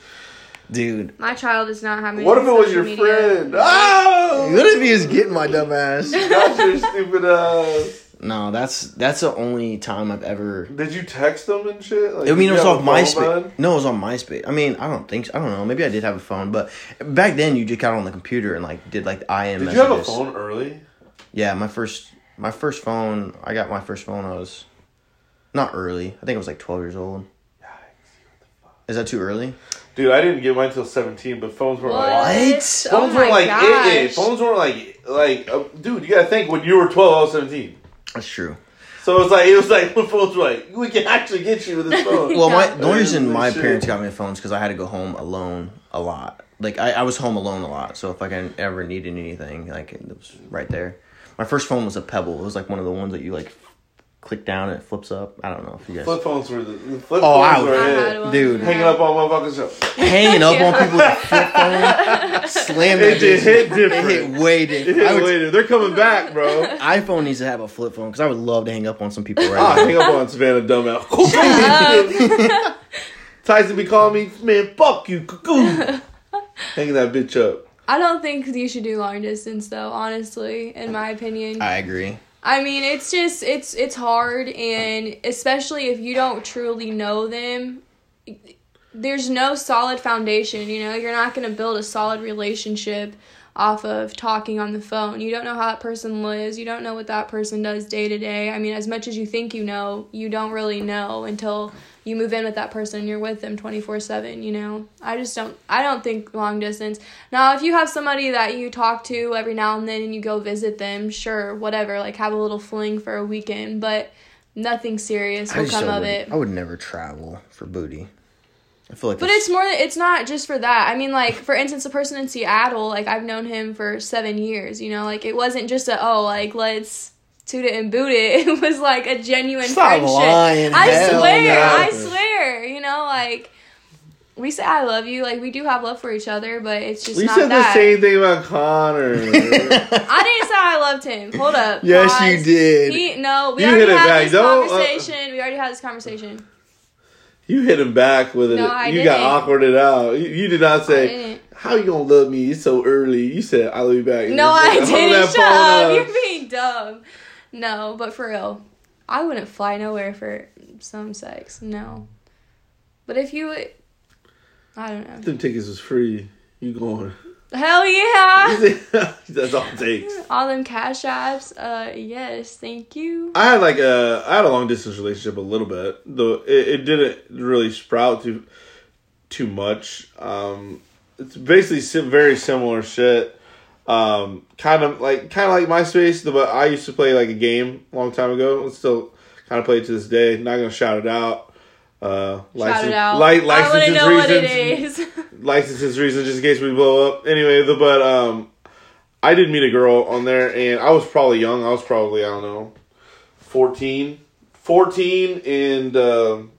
Speaker 1: dude.
Speaker 3: My child is not having.
Speaker 2: what if it was your
Speaker 3: media.
Speaker 2: friend? Oh,
Speaker 1: What if he was oh! getting my dumb ass?
Speaker 2: got your stupid ass.
Speaker 1: No, that's that's the only time I've ever.
Speaker 2: Did you text them and shit? Like,
Speaker 1: I mean, it was
Speaker 2: you have
Speaker 1: off MySpace. No, it was on MySpace. I mean, I don't think. So. I don't know. Maybe I did have a phone, but back then you just got on the computer and like did like the IM.
Speaker 2: Did
Speaker 1: messages.
Speaker 2: you have a phone early?
Speaker 1: Yeah, my first my first phone. I got my first phone. I was not early. I think I was like twelve years old. Is that too early?
Speaker 2: Dude, I didn't get mine until 17, but phones were
Speaker 3: What?
Speaker 2: like.
Speaker 3: Oh
Speaker 2: Phones
Speaker 3: my
Speaker 2: were like
Speaker 3: gosh.
Speaker 2: eh, eh. Phones were like like uh, dude. You gotta think when you were twelve, I was seventeen.
Speaker 1: That's true.
Speaker 2: So it was like it was like when phones were like we can actually get you with this phone.
Speaker 1: Well, my the only reason my
Speaker 2: Shit.
Speaker 1: parents got me a phone is because I had to go home alone a lot. Like I, I was home alone a lot, so if I can ever needed anything, like it was right there. My first phone was a Pebble. It was like one of the ones that you like click down and it flips up. I don't know if you guys
Speaker 2: flip phones were the, the flip
Speaker 1: Oh, I
Speaker 2: phones were
Speaker 1: was-
Speaker 3: I had one.
Speaker 1: Dude.
Speaker 2: Hanging up on motherfuckers.
Speaker 1: hanging up on people with a flip phone. Slam
Speaker 2: It
Speaker 1: that
Speaker 2: just
Speaker 1: bitch.
Speaker 2: hit
Speaker 1: It
Speaker 2: different.
Speaker 1: hit way different.
Speaker 2: Hey,
Speaker 1: I would,
Speaker 2: wait, they're coming back, bro.
Speaker 1: iPhone needs to have a flip phone because I would love to hang up on some people right
Speaker 2: Ah,
Speaker 1: now.
Speaker 2: hang up on Savannah dumbass. Tyson be calling me, man, fuck you, cuckoo. Hanging that bitch up.
Speaker 3: I don't think you should do long distance though, honestly, in my opinion.
Speaker 1: I agree.
Speaker 3: I mean, it's just it's it's hard and especially if you don't truly know them, there's no solid foundation, you know? You're not to build a solid relationship off of talking on the phone. You don't know how that person lives. You don't know what that person does day to day. I mean, as much as you think you know, you don't really know until you move in with that person and you're with them 24/7, you know. I just don't I don't think long distance. Now, if you have somebody that you talk to every now and then and you go visit them, sure, whatever, like have a little fling for a weekend, but nothing serious will come of it.
Speaker 1: I would never travel for booty. I feel like
Speaker 3: But it's more. It's not just for that. I mean, like for instance, the person in Seattle, like I've known him for seven years. You know, like it wasn't just a oh, like let's toot it and boot it. It was like a genuine
Speaker 1: Stop
Speaker 3: friendship.
Speaker 1: lying.
Speaker 3: I
Speaker 1: Hell
Speaker 3: swear,
Speaker 1: no.
Speaker 3: I swear. You know, like we say I love you. Like we do have love for each other, but it's just
Speaker 2: We
Speaker 3: not
Speaker 2: said the same thing about Connor.
Speaker 3: I didn't say I loved him. Hold up.
Speaker 1: Yes,
Speaker 3: Pause.
Speaker 1: you did.
Speaker 3: He, no, we
Speaker 2: You
Speaker 3: already had this
Speaker 2: Don't, uh,
Speaker 3: conversation. we already had this conversation.
Speaker 2: you hit him back with it.
Speaker 3: No, I
Speaker 2: you got
Speaker 3: didn't.
Speaker 2: awkwarded out. You, you did not say. "How you gonna love me? It's so early." You said, "I love you back."
Speaker 3: No, I
Speaker 2: said, "Hold
Speaker 3: didn't. Shut up.
Speaker 2: up."
Speaker 3: You're being dumb. No, but for real, I wouldn't fly nowhere for some sex. No. But if you, I don't know.
Speaker 2: Them tickets was free. You going?
Speaker 3: Hell yeah!
Speaker 2: That's all it takes.
Speaker 3: All them cash apps. Uh, yes, thank you.
Speaker 2: I had like a I had a long distance relationship a little bit though it, it didn't really sprout too too much. Um, it's basically sim- very similar shit. Um, kind of like kind of like MySpace, but I used to play like a game a long time ago. and still kind of play it to this day. Not gonna shout it out. Uh,
Speaker 3: Shout
Speaker 2: license,
Speaker 3: it out.
Speaker 2: Li-
Speaker 3: I
Speaker 2: licenses
Speaker 3: want to know what
Speaker 2: reasons
Speaker 3: it is.
Speaker 2: licenses reasons just in case we blow up. Anyway, the but um, I did meet a girl on there, and I was probably young. I was probably I don't know, 14. 14 and um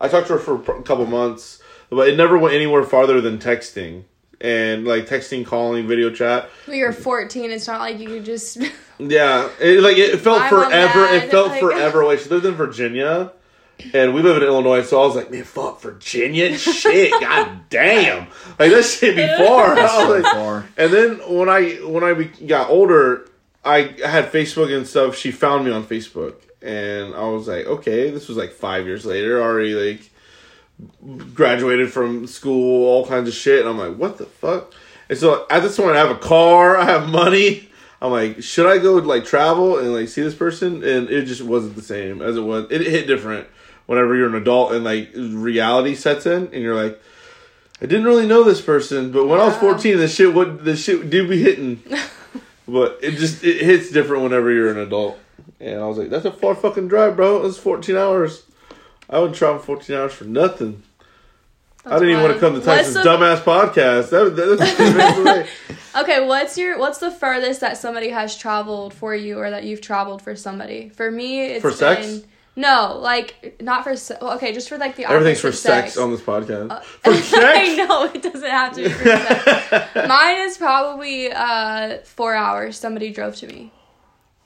Speaker 2: I talked to her for a couple months, but it never went anywhere farther than texting and like texting, calling, video chat.
Speaker 3: When you're 14, it's not like you could just.
Speaker 2: Yeah, it like it felt
Speaker 3: I'm
Speaker 2: forever. It felt
Speaker 3: like-
Speaker 2: forever away. She lived in Virginia, and we live in Illinois, so I was like, man, fuck Virginia, shit, god damn, like that shit be far.
Speaker 1: That's
Speaker 2: I was
Speaker 1: so
Speaker 2: like-
Speaker 1: far.
Speaker 2: and then when I when I got older, I had Facebook and stuff. She found me on Facebook, and I was like, okay, this was like five years later, already like graduated from school, all kinds of shit. And I'm like, what the fuck? And so at this point, I have a car, I have money. I'm like, should I go like travel and like see this person? And it just wasn't the same as it was. It hit different whenever you're an adult and like reality sets in, and you're like. I didn't really know this person, but when I was 14, this shit would this shit did be hitting. but it just it hits different whenever you're an adult. And I was like, that's a far fucking drive, bro. That's 14 hours. I wouldn't travel 14 hours for nothing. I didn't even want to come to Tyson's
Speaker 3: the-
Speaker 2: dumbass podcast. That, that, that's 15 minutes away.
Speaker 3: Okay, what's your what's the furthest that somebody has traveled for you, or that you've traveled for somebody? For me, it's
Speaker 2: For sex?
Speaker 3: been- no, like not for se- well, okay, just for like the
Speaker 2: Everything's for
Speaker 3: opposite
Speaker 2: sex. on this podcast.
Speaker 3: Uh,
Speaker 2: for sex, I
Speaker 3: know it doesn't have to be for sex. Mine is probably uh four hours. Somebody drove to me.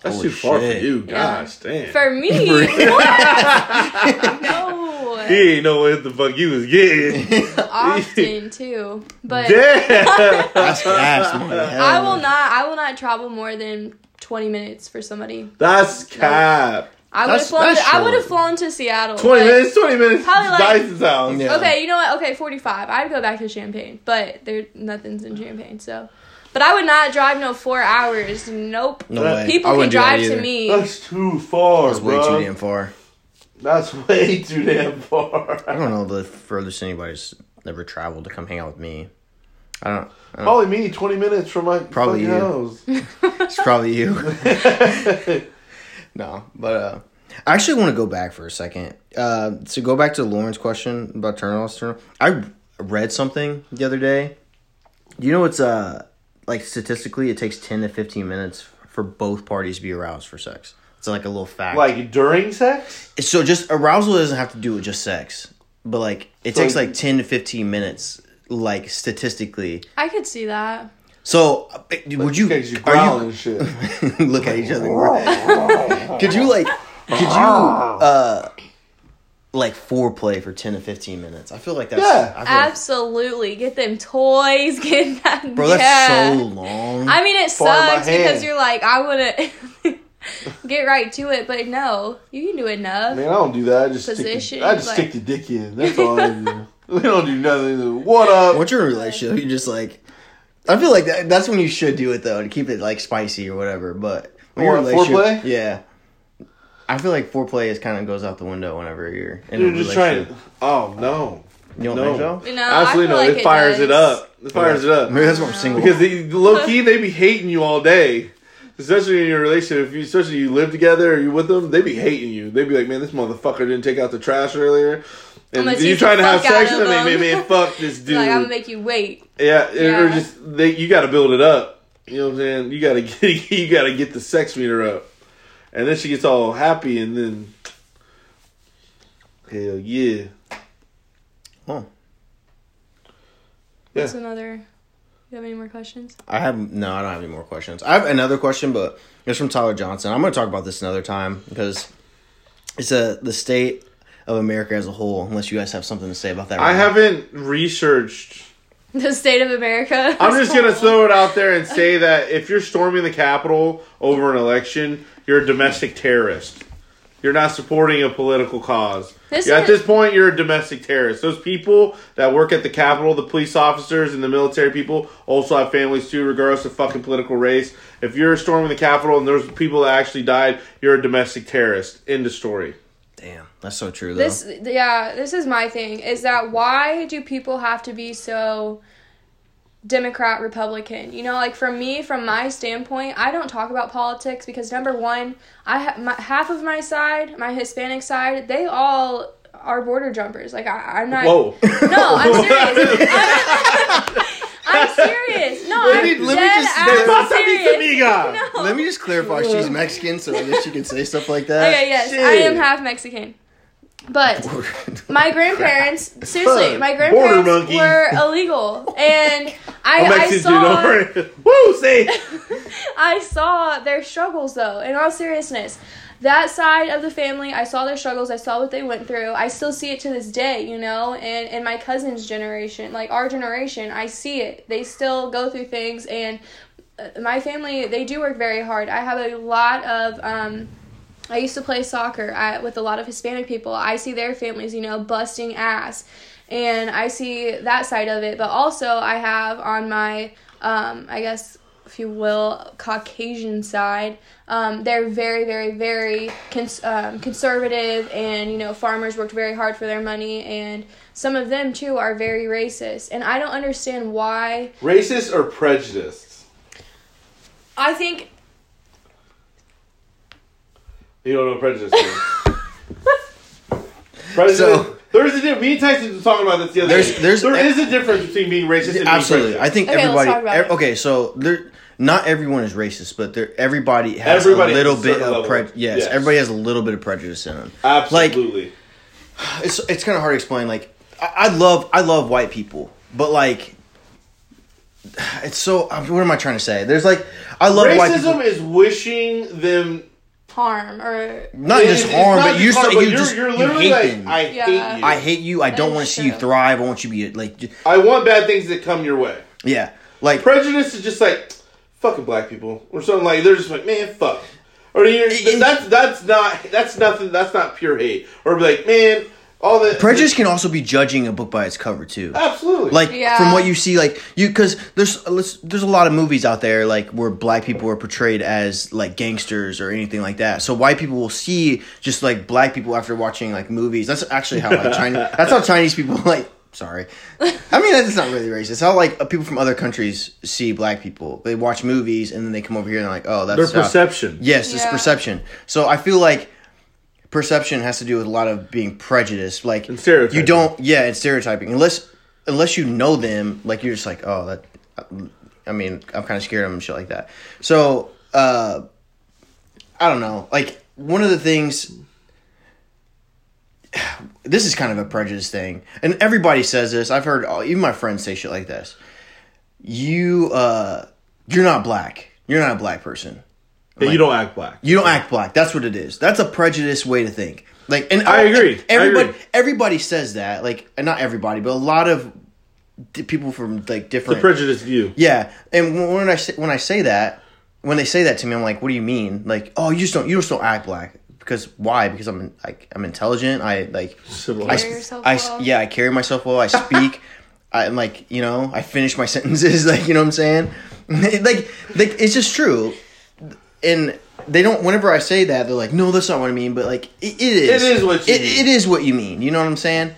Speaker 2: That's
Speaker 1: Holy
Speaker 2: too far
Speaker 1: shit.
Speaker 2: for you.
Speaker 3: Yeah.
Speaker 2: Damn.
Speaker 3: For me, what? no,
Speaker 2: he ain't know what the fuck you was getting.
Speaker 3: often too. But
Speaker 2: Damn.
Speaker 1: That's gas.
Speaker 3: I will not. I will not travel more than twenty minutes for somebody.
Speaker 2: That's cap.
Speaker 3: I would have flown. To, I would have flown to Seattle.
Speaker 2: 20 minutes, 20 minutes.
Speaker 3: Probably like-
Speaker 2: Tyson's house.
Speaker 1: Yeah.
Speaker 3: Okay, you know what? Okay, forty-five. I'd go back to Champaign, but there nothing's in Champaign, so. But I would not drive no four hours. Nope.
Speaker 1: No way.
Speaker 3: People
Speaker 1: I
Speaker 3: can
Speaker 1: wouldn't do that
Speaker 3: drive to
Speaker 1: either.
Speaker 3: me.
Speaker 2: That's too far,
Speaker 1: That's way
Speaker 2: bro.
Speaker 1: too damn far.
Speaker 2: That's way too damn far.
Speaker 1: I don't know the furthest anybody's ever traveled to come hang out with me. I don't. I don't
Speaker 2: Probably me, 20 minutes from my
Speaker 1: Probably
Speaker 2: fucking
Speaker 1: you.
Speaker 2: house.
Speaker 1: it's probably you. no, but uh, I actually want to go back for a second. Uh, to go back to Lauren's question about turn turn. I read something the other day. You know, it's uh like statistically, it takes ten to fifteen minutes for both parties to be aroused for sex. It's like a little fact.
Speaker 2: like during sex?
Speaker 1: so, just arousal doesn't have to do with just sex, but like it
Speaker 2: So-
Speaker 1: takes like ten to fifteen minutes, like statistically.
Speaker 3: I could see that.
Speaker 1: So, uh, would you?
Speaker 2: Because you
Speaker 1: are you
Speaker 2: and shit.
Speaker 1: look at each other. could you like? Could you uh like foreplay for ten to fifteen minutes? I feel like that's
Speaker 2: Yeah.
Speaker 1: I feel like-
Speaker 3: Absolutely. Get them toys. Get that.
Speaker 1: bro, that's
Speaker 3: yeah.
Speaker 1: so long.
Speaker 3: I mean, it
Speaker 2: Far
Speaker 3: sucks because you're like, I want to get right to it, but no, you can do enough.
Speaker 2: Man, I don't do that. I just
Speaker 3: Position,
Speaker 2: stick the, I just
Speaker 3: like-
Speaker 2: stick the dick in. That's all I do. We don't do nothing. What up?
Speaker 1: What's your relationship? You just like. I feel like that, that's when you should do it though to keep it like spicy or whatever. But when
Speaker 2: Or
Speaker 1: you're in a relationship-
Speaker 2: foreplay?
Speaker 1: yeah. I feel like foreplay is kind of goes out the window whenever you're in
Speaker 2: You're
Speaker 1: a
Speaker 2: just trying
Speaker 1: relationship.
Speaker 2: Oh, no.
Speaker 1: You don't
Speaker 2: no.
Speaker 1: think so?
Speaker 3: You know,
Speaker 2: Absolutely no.
Speaker 3: like
Speaker 2: it fires
Speaker 3: does.
Speaker 2: it up. It fires it up.
Speaker 1: Maybe that's why I'm single.
Speaker 2: Because they, low key, they be hating you all day. Especially in your relationship, if you, especially you live together or you with them, they be hating you. They be like, "Man, this motherfucker didn't take out the trash earlier," and
Speaker 3: gonna
Speaker 2: you
Speaker 3: tease
Speaker 2: trying to have sex with them. Man,
Speaker 3: them.
Speaker 2: man, fuck this dude.
Speaker 3: Like I'm gonna make you wait.
Speaker 2: yeah, or just they, you got to build it up. You know what I'm saying? You got to get you got to get the sex meter up, and then she gets all happy, and then hell yeah,
Speaker 1: Oh.
Speaker 2: Yeah.
Speaker 3: What's another? You have any more questions?
Speaker 1: I have no, I don't have any more questions. I have another question, but it's from Tyler Johnson. I'm going to talk about this another time because it's a the state of America as a whole. Unless you guys have something to say about that,
Speaker 2: I
Speaker 1: now.
Speaker 2: haven't researched
Speaker 3: The state of America.
Speaker 2: I'm just gonna throw it out there and say that if you're storming the Capitol over an election, you're a domestic terrorist. You're not supporting a political cause.
Speaker 3: This
Speaker 2: Yeah, at this point, you're a domestic terrorist. Those people that work at the Capitol, the police officers and the military people, also have families too, regardless of fucking political race. If you're storming the Capitol and there's people that actually died, you're a domestic terrorist. End of story.
Speaker 1: Damn, that's so true. Though.
Speaker 3: This, yeah, this is my thing. Is that why do people have to be so Democrat Republican? You know, like for me, from my standpoint, I don't talk about politics because number one, I ha- my, half of my side, my Hispanic side, they all are border jumpers. Like I, I'm not.
Speaker 2: Whoa.
Speaker 3: No, I'm serious. I'm, I'm serious. No,
Speaker 1: Let me-
Speaker 3: I'm
Speaker 1: let me just-
Speaker 3: ass serious. No.
Speaker 1: Let me just clarify. She's Mexican, so I guess she can say stuff like that.
Speaker 3: Okay, yes,
Speaker 2: Shit.
Speaker 3: I am half Mexican. But my grandparents, seriously, my grandparents were illegal, and I, I saw.
Speaker 2: Woo, say.
Speaker 3: I saw their struggles though. In all seriousness, that side of the family, I saw their struggles, I saw what they went through. I still see it to this day, you know, and in my cousin's generation, like our generation, I see it. They still go through things and uh, my family, they do work very hard. I have a lot of um I used to play soccer I, with a lot of Hispanic people. I see their families, you know, busting ass. And I see that side of it. But also, I have on my, um, I guess, if you will, Caucasian side, um, they're very, very, very cons- um, conservative. And, you know, farmers worked very hard for their money. And some of them, too, are very racist. And I don't understand why.
Speaker 2: Racist or prejudiced?
Speaker 3: I think
Speaker 2: You don't know prejudice prejudice.
Speaker 1: So-
Speaker 2: there's a difference. Me and Tyson was talking about this the other
Speaker 1: There's-
Speaker 2: day.
Speaker 1: there's-
Speaker 2: There is a difference between being racist and
Speaker 1: Absolutely,
Speaker 2: prejudiced.
Speaker 1: I think
Speaker 3: Okay, let's
Speaker 1: everybody.
Speaker 3: talk about
Speaker 1: ev-
Speaker 3: it.
Speaker 1: okay, so there, not everyone is racist, but there, everybody has
Speaker 2: Everybody
Speaker 1: a
Speaker 2: has
Speaker 1: little
Speaker 2: a
Speaker 1: bit of prejudice. Yes,
Speaker 2: Yes.
Speaker 1: everybody has a little bit of prejudice in them. Like
Speaker 2: Absolutely.
Speaker 1: it's it's kind of hard to explain. Like I, I love I love white people, but like it's so. What am I trying to say? There's like I love white people.
Speaker 2: Racism is wishing them
Speaker 3: harm or.
Speaker 1: Not just
Speaker 2: it's
Speaker 1: harm,
Speaker 2: not
Speaker 1: but you
Speaker 2: harm,
Speaker 1: just
Speaker 2: but
Speaker 1: you
Speaker 2: you're,
Speaker 1: just
Speaker 2: you're
Speaker 1: you
Speaker 2: literally
Speaker 1: hate
Speaker 2: like,
Speaker 1: them.
Speaker 2: I
Speaker 3: Yeah.
Speaker 2: hate you.
Speaker 1: I hate you. I don't
Speaker 3: That
Speaker 1: want
Speaker 3: is
Speaker 1: to see you
Speaker 3: true.
Speaker 1: thrive. I want you to be like, j-
Speaker 2: I want bad things that come your way.
Speaker 1: yeah, like
Speaker 2: Prejudice is just like fucking black people or something like. They're just like man, fuck. Or you're,
Speaker 1: It- it-
Speaker 2: that's that's not that's nothing. That's not pure hate. Or be like man, all the
Speaker 1: prejudice can also be judging a book by its cover too.
Speaker 2: Absolutely.
Speaker 1: like
Speaker 3: Yeah.
Speaker 1: from what you see like you because there's there's a lot of movies out there like where black people are portrayed as like gangsters or anything like that so white people will see just like black people after watching like movies that's actually how like chinese that's how chinese people like sorry i mean that's not really racist It's how like uh, people from other countries see black people they watch movies and then they come over here and they're like oh that's
Speaker 2: their
Speaker 1: how-
Speaker 2: perception.
Speaker 1: Yes, it's perception. So I feel like perception has to do with a lot of being prejudiced. Like
Speaker 2: And stereotyping.
Speaker 1: You don't, yeah, and stereotyping. Unless unless you know them, like you're just like, oh, that. I mean, I'm kind of scared of them and shit like that. So uh, I don't know. Like one of the things. This is kind of a prejudice thing, and everybody says this. I've heard all- even my friends say shit like this. You, uh, you're not black. You're not a black person.
Speaker 2: Yeah, you don't act black.
Speaker 1: You don't act black. That's what it is. That's a prejudiced way to think. Like, and
Speaker 2: I oh, agree. I
Speaker 1: Everybody,
Speaker 2: agree.
Speaker 1: everybody says that. Like, and not everybody, but a lot of d- people from like different
Speaker 2: The
Speaker 1: different.
Speaker 2: prejudiced view.
Speaker 1: yeah, and when when I say, when I say that, when they say that to me, I'm like, what do you mean? Like, oh, you just don't you just don't act black because why? Because I'm like I'm intelligent. I like I,
Speaker 2: Civilized.
Speaker 3: Carry yourself
Speaker 1: I
Speaker 3: well.
Speaker 1: yeah I carry myself well. I speak. I'm like you know I finish my sentences. Like you know what I'm saying. like like it's just true, and they don't. Whenever I say that, they're like, no, that's not what I mean. But like it, it is.
Speaker 2: It is what you
Speaker 1: it,
Speaker 2: mean.
Speaker 1: it is what you mean. You know what I'm saying?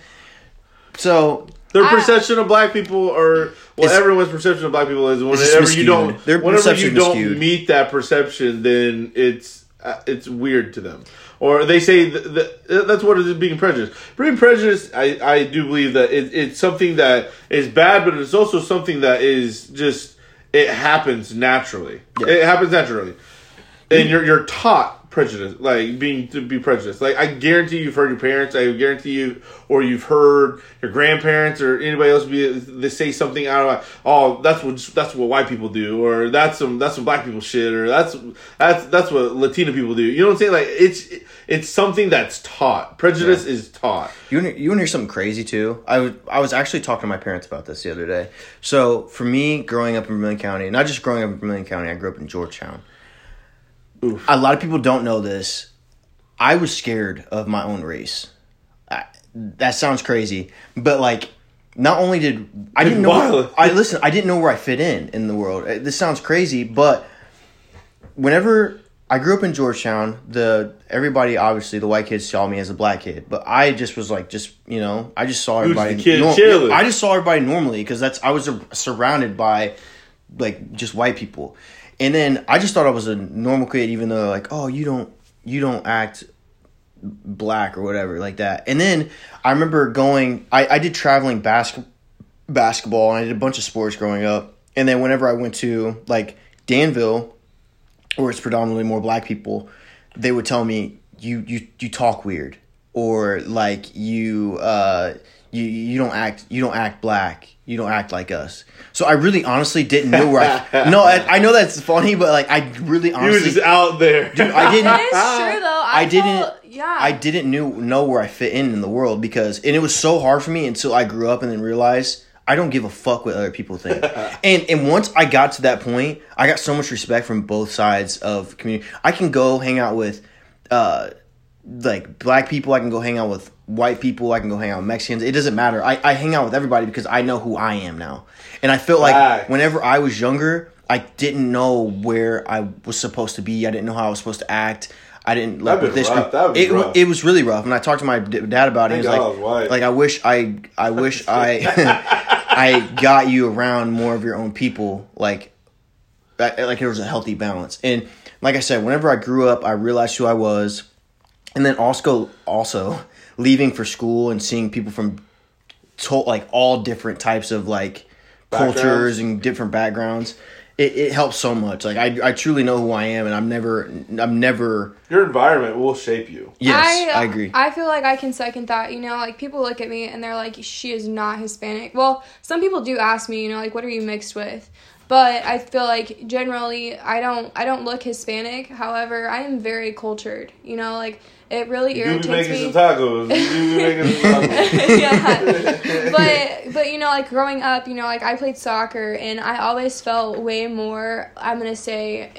Speaker 1: So
Speaker 2: Their
Speaker 3: I-
Speaker 2: perception of black people, or well, everyone's perception of black people is whenever you
Speaker 1: miscued.
Speaker 2: don't,
Speaker 1: Their
Speaker 2: whenever you don't
Speaker 1: miscued.
Speaker 2: meet that perception, then it's uh, it's weird to them, or they say th- th- that's what is it is being prejudiced. Being prejudiced, I I do believe that it, it's something that is bad, but it's also something that is just it happens naturally.
Speaker 1: Yeah.
Speaker 2: It happens naturally, and you're you're taught prejudice, like being to be prejudiced. Like I guarantee you've heard your parents. I guarantee you, or you've heard your grandparents or anybody else be they say something out of oh that's what that's what white people do, or that's some that's some black people shit, or that's that's that's what Latino people do. You know what I'm saying? Like it's it's something that's taught. Prejudice is taught.
Speaker 1: You you want to hear something crazy too? I was I was actually talking to my parents about this the other day. So for me, growing up in Vermilion County, not just growing up in Vermilion County, I grew up in Georgetown.
Speaker 2: Oof.
Speaker 1: A lot of people don't know this. I was scared of my own race. I, that sounds crazy, but like, not only did I didn't know. I listen. I didn't know where I fit in in the world. Uh, This sounds crazy, but whenever I grew up in Georgetown, the everybody obviously the white kids saw me as a black kid, but I just was like, just you know, I just saw everybody. norm-
Speaker 2: chilling.
Speaker 1: I just saw everybody normally because that's I was sur- surrounded by like just white people, and then I just thought I was a normal kid, even though like, oh, you don't you don't act black or whatever like that. And then I remember going, I, I did traveling basket basketball and I did a bunch of sports growing up. And then whenever I went to like Danville, where it's predominantly more black people, they would tell me you you you talk weird or like you uh you you don't act you don't act black. You don't act like us. So I really honestly didn't know where I. no, I, I know that's funny, but like I really
Speaker 2: He was
Speaker 1: honestly,
Speaker 2: just out there.
Speaker 1: dude, I didn't.
Speaker 3: It is true though. I,
Speaker 1: I didn't-
Speaker 3: felt- yeah.
Speaker 1: I didn't knew know where I fit in in the world because and it was so hard for me until I grew up and then realized I don't give a fuck what other people think. and and once I got to that point, I got so much respect from both sides of community. I can go hang out with uh like black people, I can go hang out with white people, I can go hang out with Mexicans. It doesn't matter. I, I hang out with everybody because I know who I am now. And I feel like
Speaker 2: Facts.
Speaker 1: whenever I was younger, I didn't know where I was supposed to be. I didn't know how I was supposed to act. I didn't like with this
Speaker 2: rough.
Speaker 1: group. It,
Speaker 2: rough.
Speaker 1: it was really rough. And I talked to my d- dad about it. He was like,
Speaker 2: I was
Speaker 1: like I wish I I wish I I got you around more of your own people. Like like like there was a healthy balance. And like I said, whenever I grew up, I realized who I was, and then also also leaving for school and seeing people from to, like all different types of like cultures and different backgrounds. It, it helps so much. Like I, I truly know who I am, and I'm never, I'm never.
Speaker 2: Your environment will shape you.
Speaker 1: Yes, I, agree.
Speaker 3: I feel like I can second that. You know, like people look at me and they're like, she is not Hispanic. Well, some people do ask me, you know, like, what are you mixed with? But I feel like generally I don't I don't look Hispanic. However, I am very cultured. You know, like it really
Speaker 2: You be
Speaker 3: irritates
Speaker 2: making
Speaker 3: me.
Speaker 2: some tacos. You be making some tacos.
Speaker 3: yeah. But but you know, like growing up, you know, like I played soccer and I always felt way more I'm gonna say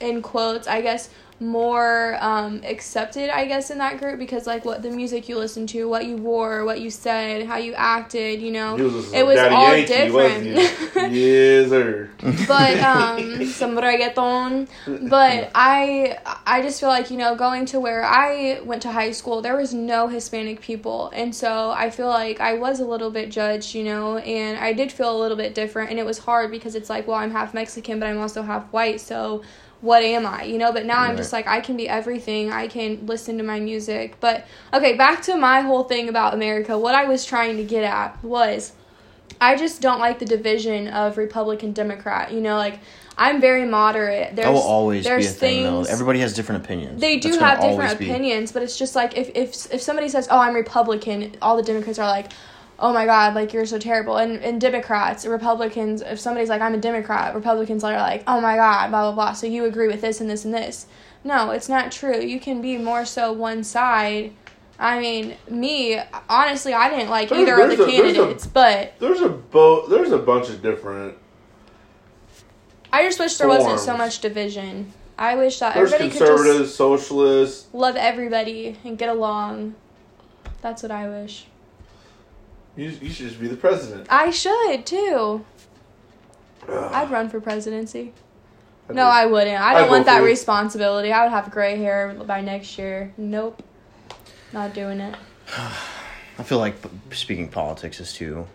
Speaker 3: in quotes, I guess, more um, accepted, I guess, in that group because like what the music you listened to, what you wore, what you said, how you acted, you know,
Speaker 2: You was
Speaker 3: it was
Speaker 2: Daddy
Speaker 3: all
Speaker 2: Yankee,
Speaker 3: different.
Speaker 2: you? yes, sir.
Speaker 3: but um some reggaeton but i i just feel like you know going to where i went to high school there was no hispanic people and so i feel like i was a little bit judged you know and i did feel a little bit different and it was hard because it's like well i'm half mexican but i'm also half white so what am I? You know, but now I'm just like I can be everything. I can listen to my music. But okay, back to my whole thing about America. What I was trying to get at was I just don't like the division of Republican Democrat. You know, like I'm very moderate. There's
Speaker 1: that will always be a
Speaker 3: there's
Speaker 1: thing, though.
Speaker 3: things-
Speaker 1: Everybody has different opinions.
Speaker 3: they do
Speaker 1: That's
Speaker 3: have different
Speaker 1: always be.
Speaker 3: opinions, but it's just like if, if if somebody says, "Oh, I'm Republican," all the Democrats are like, "Oh my God, like you're so terrible." And and Democrats, Republicans, if somebody's like, "I'm a Democrat," Republicans are like, "Oh my God, blah blah blah." So you agree with this and this and this? No, it's not true. You can be more so one side. I mean, me honestly, I didn't like
Speaker 2: There's-
Speaker 3: either of the
Speaker 2: there's a- there's a-
Speaker 3: candidates, but
Speaker 2: There's a bo- There's a bunch of different.
Speaker 3: I just wish there wasn't so much division. I wish that
Speaker 2: There's
Speaker 3: everybody could just
Speaker 2: conservatives, socialists.
Speaker 3: love everybody and get along. That's what I wish.
Speaker 2: You, you should just be the president.
Speaker 3: I should too.
Speaker 2: Ugh.
Speaker 3: I'd run for presidency.
Speaker 2: I'd
Speaker 3: No, I wouldn't. I don't
Speaker 2: vote
Speaker 3: want that responsibility. I would have gray hair by next year. Nope. Not doing it.
Speaker 1: I feel like speaking politics is too.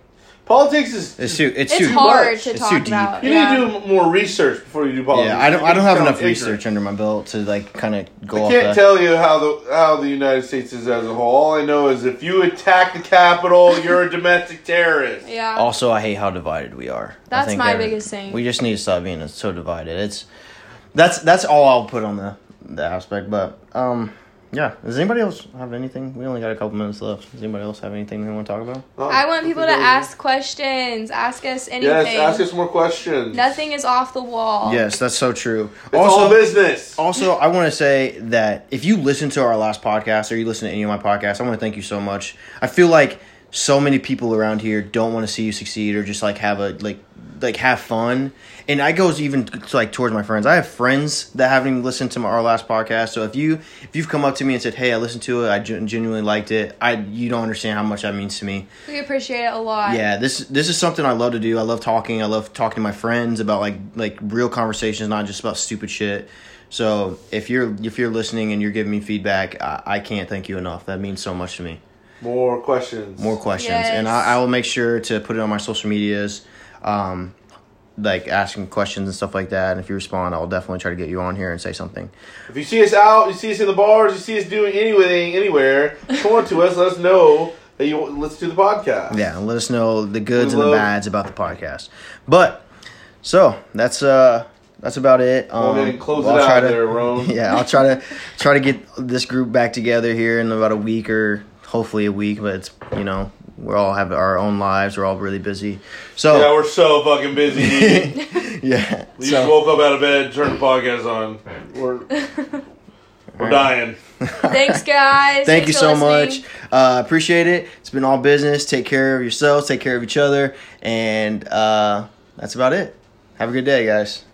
Speaker 2: Politics is.
Speaker 1: It's too. It's,
Speaker 3: It's
Speaker 1: too.
Speaker 3: hard
Speaker 2: much.
Speaker 3: to
Speaker 1: It's
Speaker 3: talk
Speaker 1: too deep.
Speaker 3: about.
Speaker 2: you
Speaker 3: yeah.
Speaker 2: need to do more research before you do politics.
Speaker 1: Yeah, I don't. I don't have enough
Speaker 2: ignorant.
Speaker 1: research under my belt to like kind of go
Speaker 2: I can't
Speaker 1: that.
Speaker 2: tell you how the how the United States is as a whole. All I know is if you attack the Capitol, you're a domestic terrorist.
Speaker 3: Yeah.
Speaker 1: Also, I hate how divided we are. I
Speaker 3: That's
Speaker 1: think
Speaker 3: my
Speaker 1: every-
Speaker 3: biggest thing.
Speaker 1: We just need to stop being so divided. It's that's that's all I'll put on the the aspect. But um, yeah. Does anybody else have anything? We only got a couple minutes left. Does anybody else have anything they want to talk about?
Speaker 2: Oh,
Speaker 3: I want people to
Speaker 2: think that was-
Speaker 3: ask questions. Ask us anything.
Speaker 2: Yes, ask us more questions.
Speaker 3: Nothing is off the wall.
Speaker 1: Yes, that's so true.
Speaker 2: It's all business.
Speaker 1: Also, I want to say that if you listen to our last podcast or you listen to any of my podcasts, I want to thank you so much. I feel like so many people around here don't want to see you succeed or just like have a like like have fun. And I goes even to, like towards my friends. I have friends that haven't even listened to my, our last podcast. So if you if you've come up to me and said, "Hey, I listened to it. I genuinely liked it," I you don't understand how much that means to me.
Speaker 3: We appreciate it a lot.
Speaker 1: Yeah, this this is something I love to do. I love talking. I love talking to my friends about like like real conversations, not just about stupid shit. So if you're if you're listening and you're giving me feedback, I, I can't thank you enough. That means so much to me.
Speaker 2: More questions.
Speaker 1: More questions,
Speaker 3: Yes.
Speaker 1: and I, I will make sure to put it on my social medias, um, like asking questions and stuff like that. And if you respond, I'll definitely try to get you on here and say something.
Speaker 2: If you see us out, you see us in the bars, you see us doing anything, anywhere, come on to us. Let us know that you listen to the podcast.
Speaker 1: Yeah, and let us know the goods
Speaker 2: We
Speaker 1: and the bads about the podcast. But so that's uh that's about it. Um,
Speaker 2: and close
Speaker 1: I'll
Speaker 2: it
Speaker 1: try
Speaker 2: out
Speaker 1: to-
Speaker 2: there, Roan.
Speaker 1: yeah, I'll try to try to get this group back together here in about a week or hopefully a week, but it's you know we're all have our own lives. We're all really busy. So
Speaker 2: Yeah, we're so fucking busy.
Speaker 1: yeah.
Speaker 2: We
Speaker 1: So-
Speaker 2: just woke up out of bed, turned the podcast on. We're we're dying.
Speaker 3: Thanks, guys.
Speaker 1: Thank
Speaker 3: Thanks
Speaker 1: you so
Speaker 3: listening.
Speaker 1: much. Uh, appreciate it. It's been all business. Take care of yourselves. Take care of each other. And uh, that's about it. Have a good day, guys.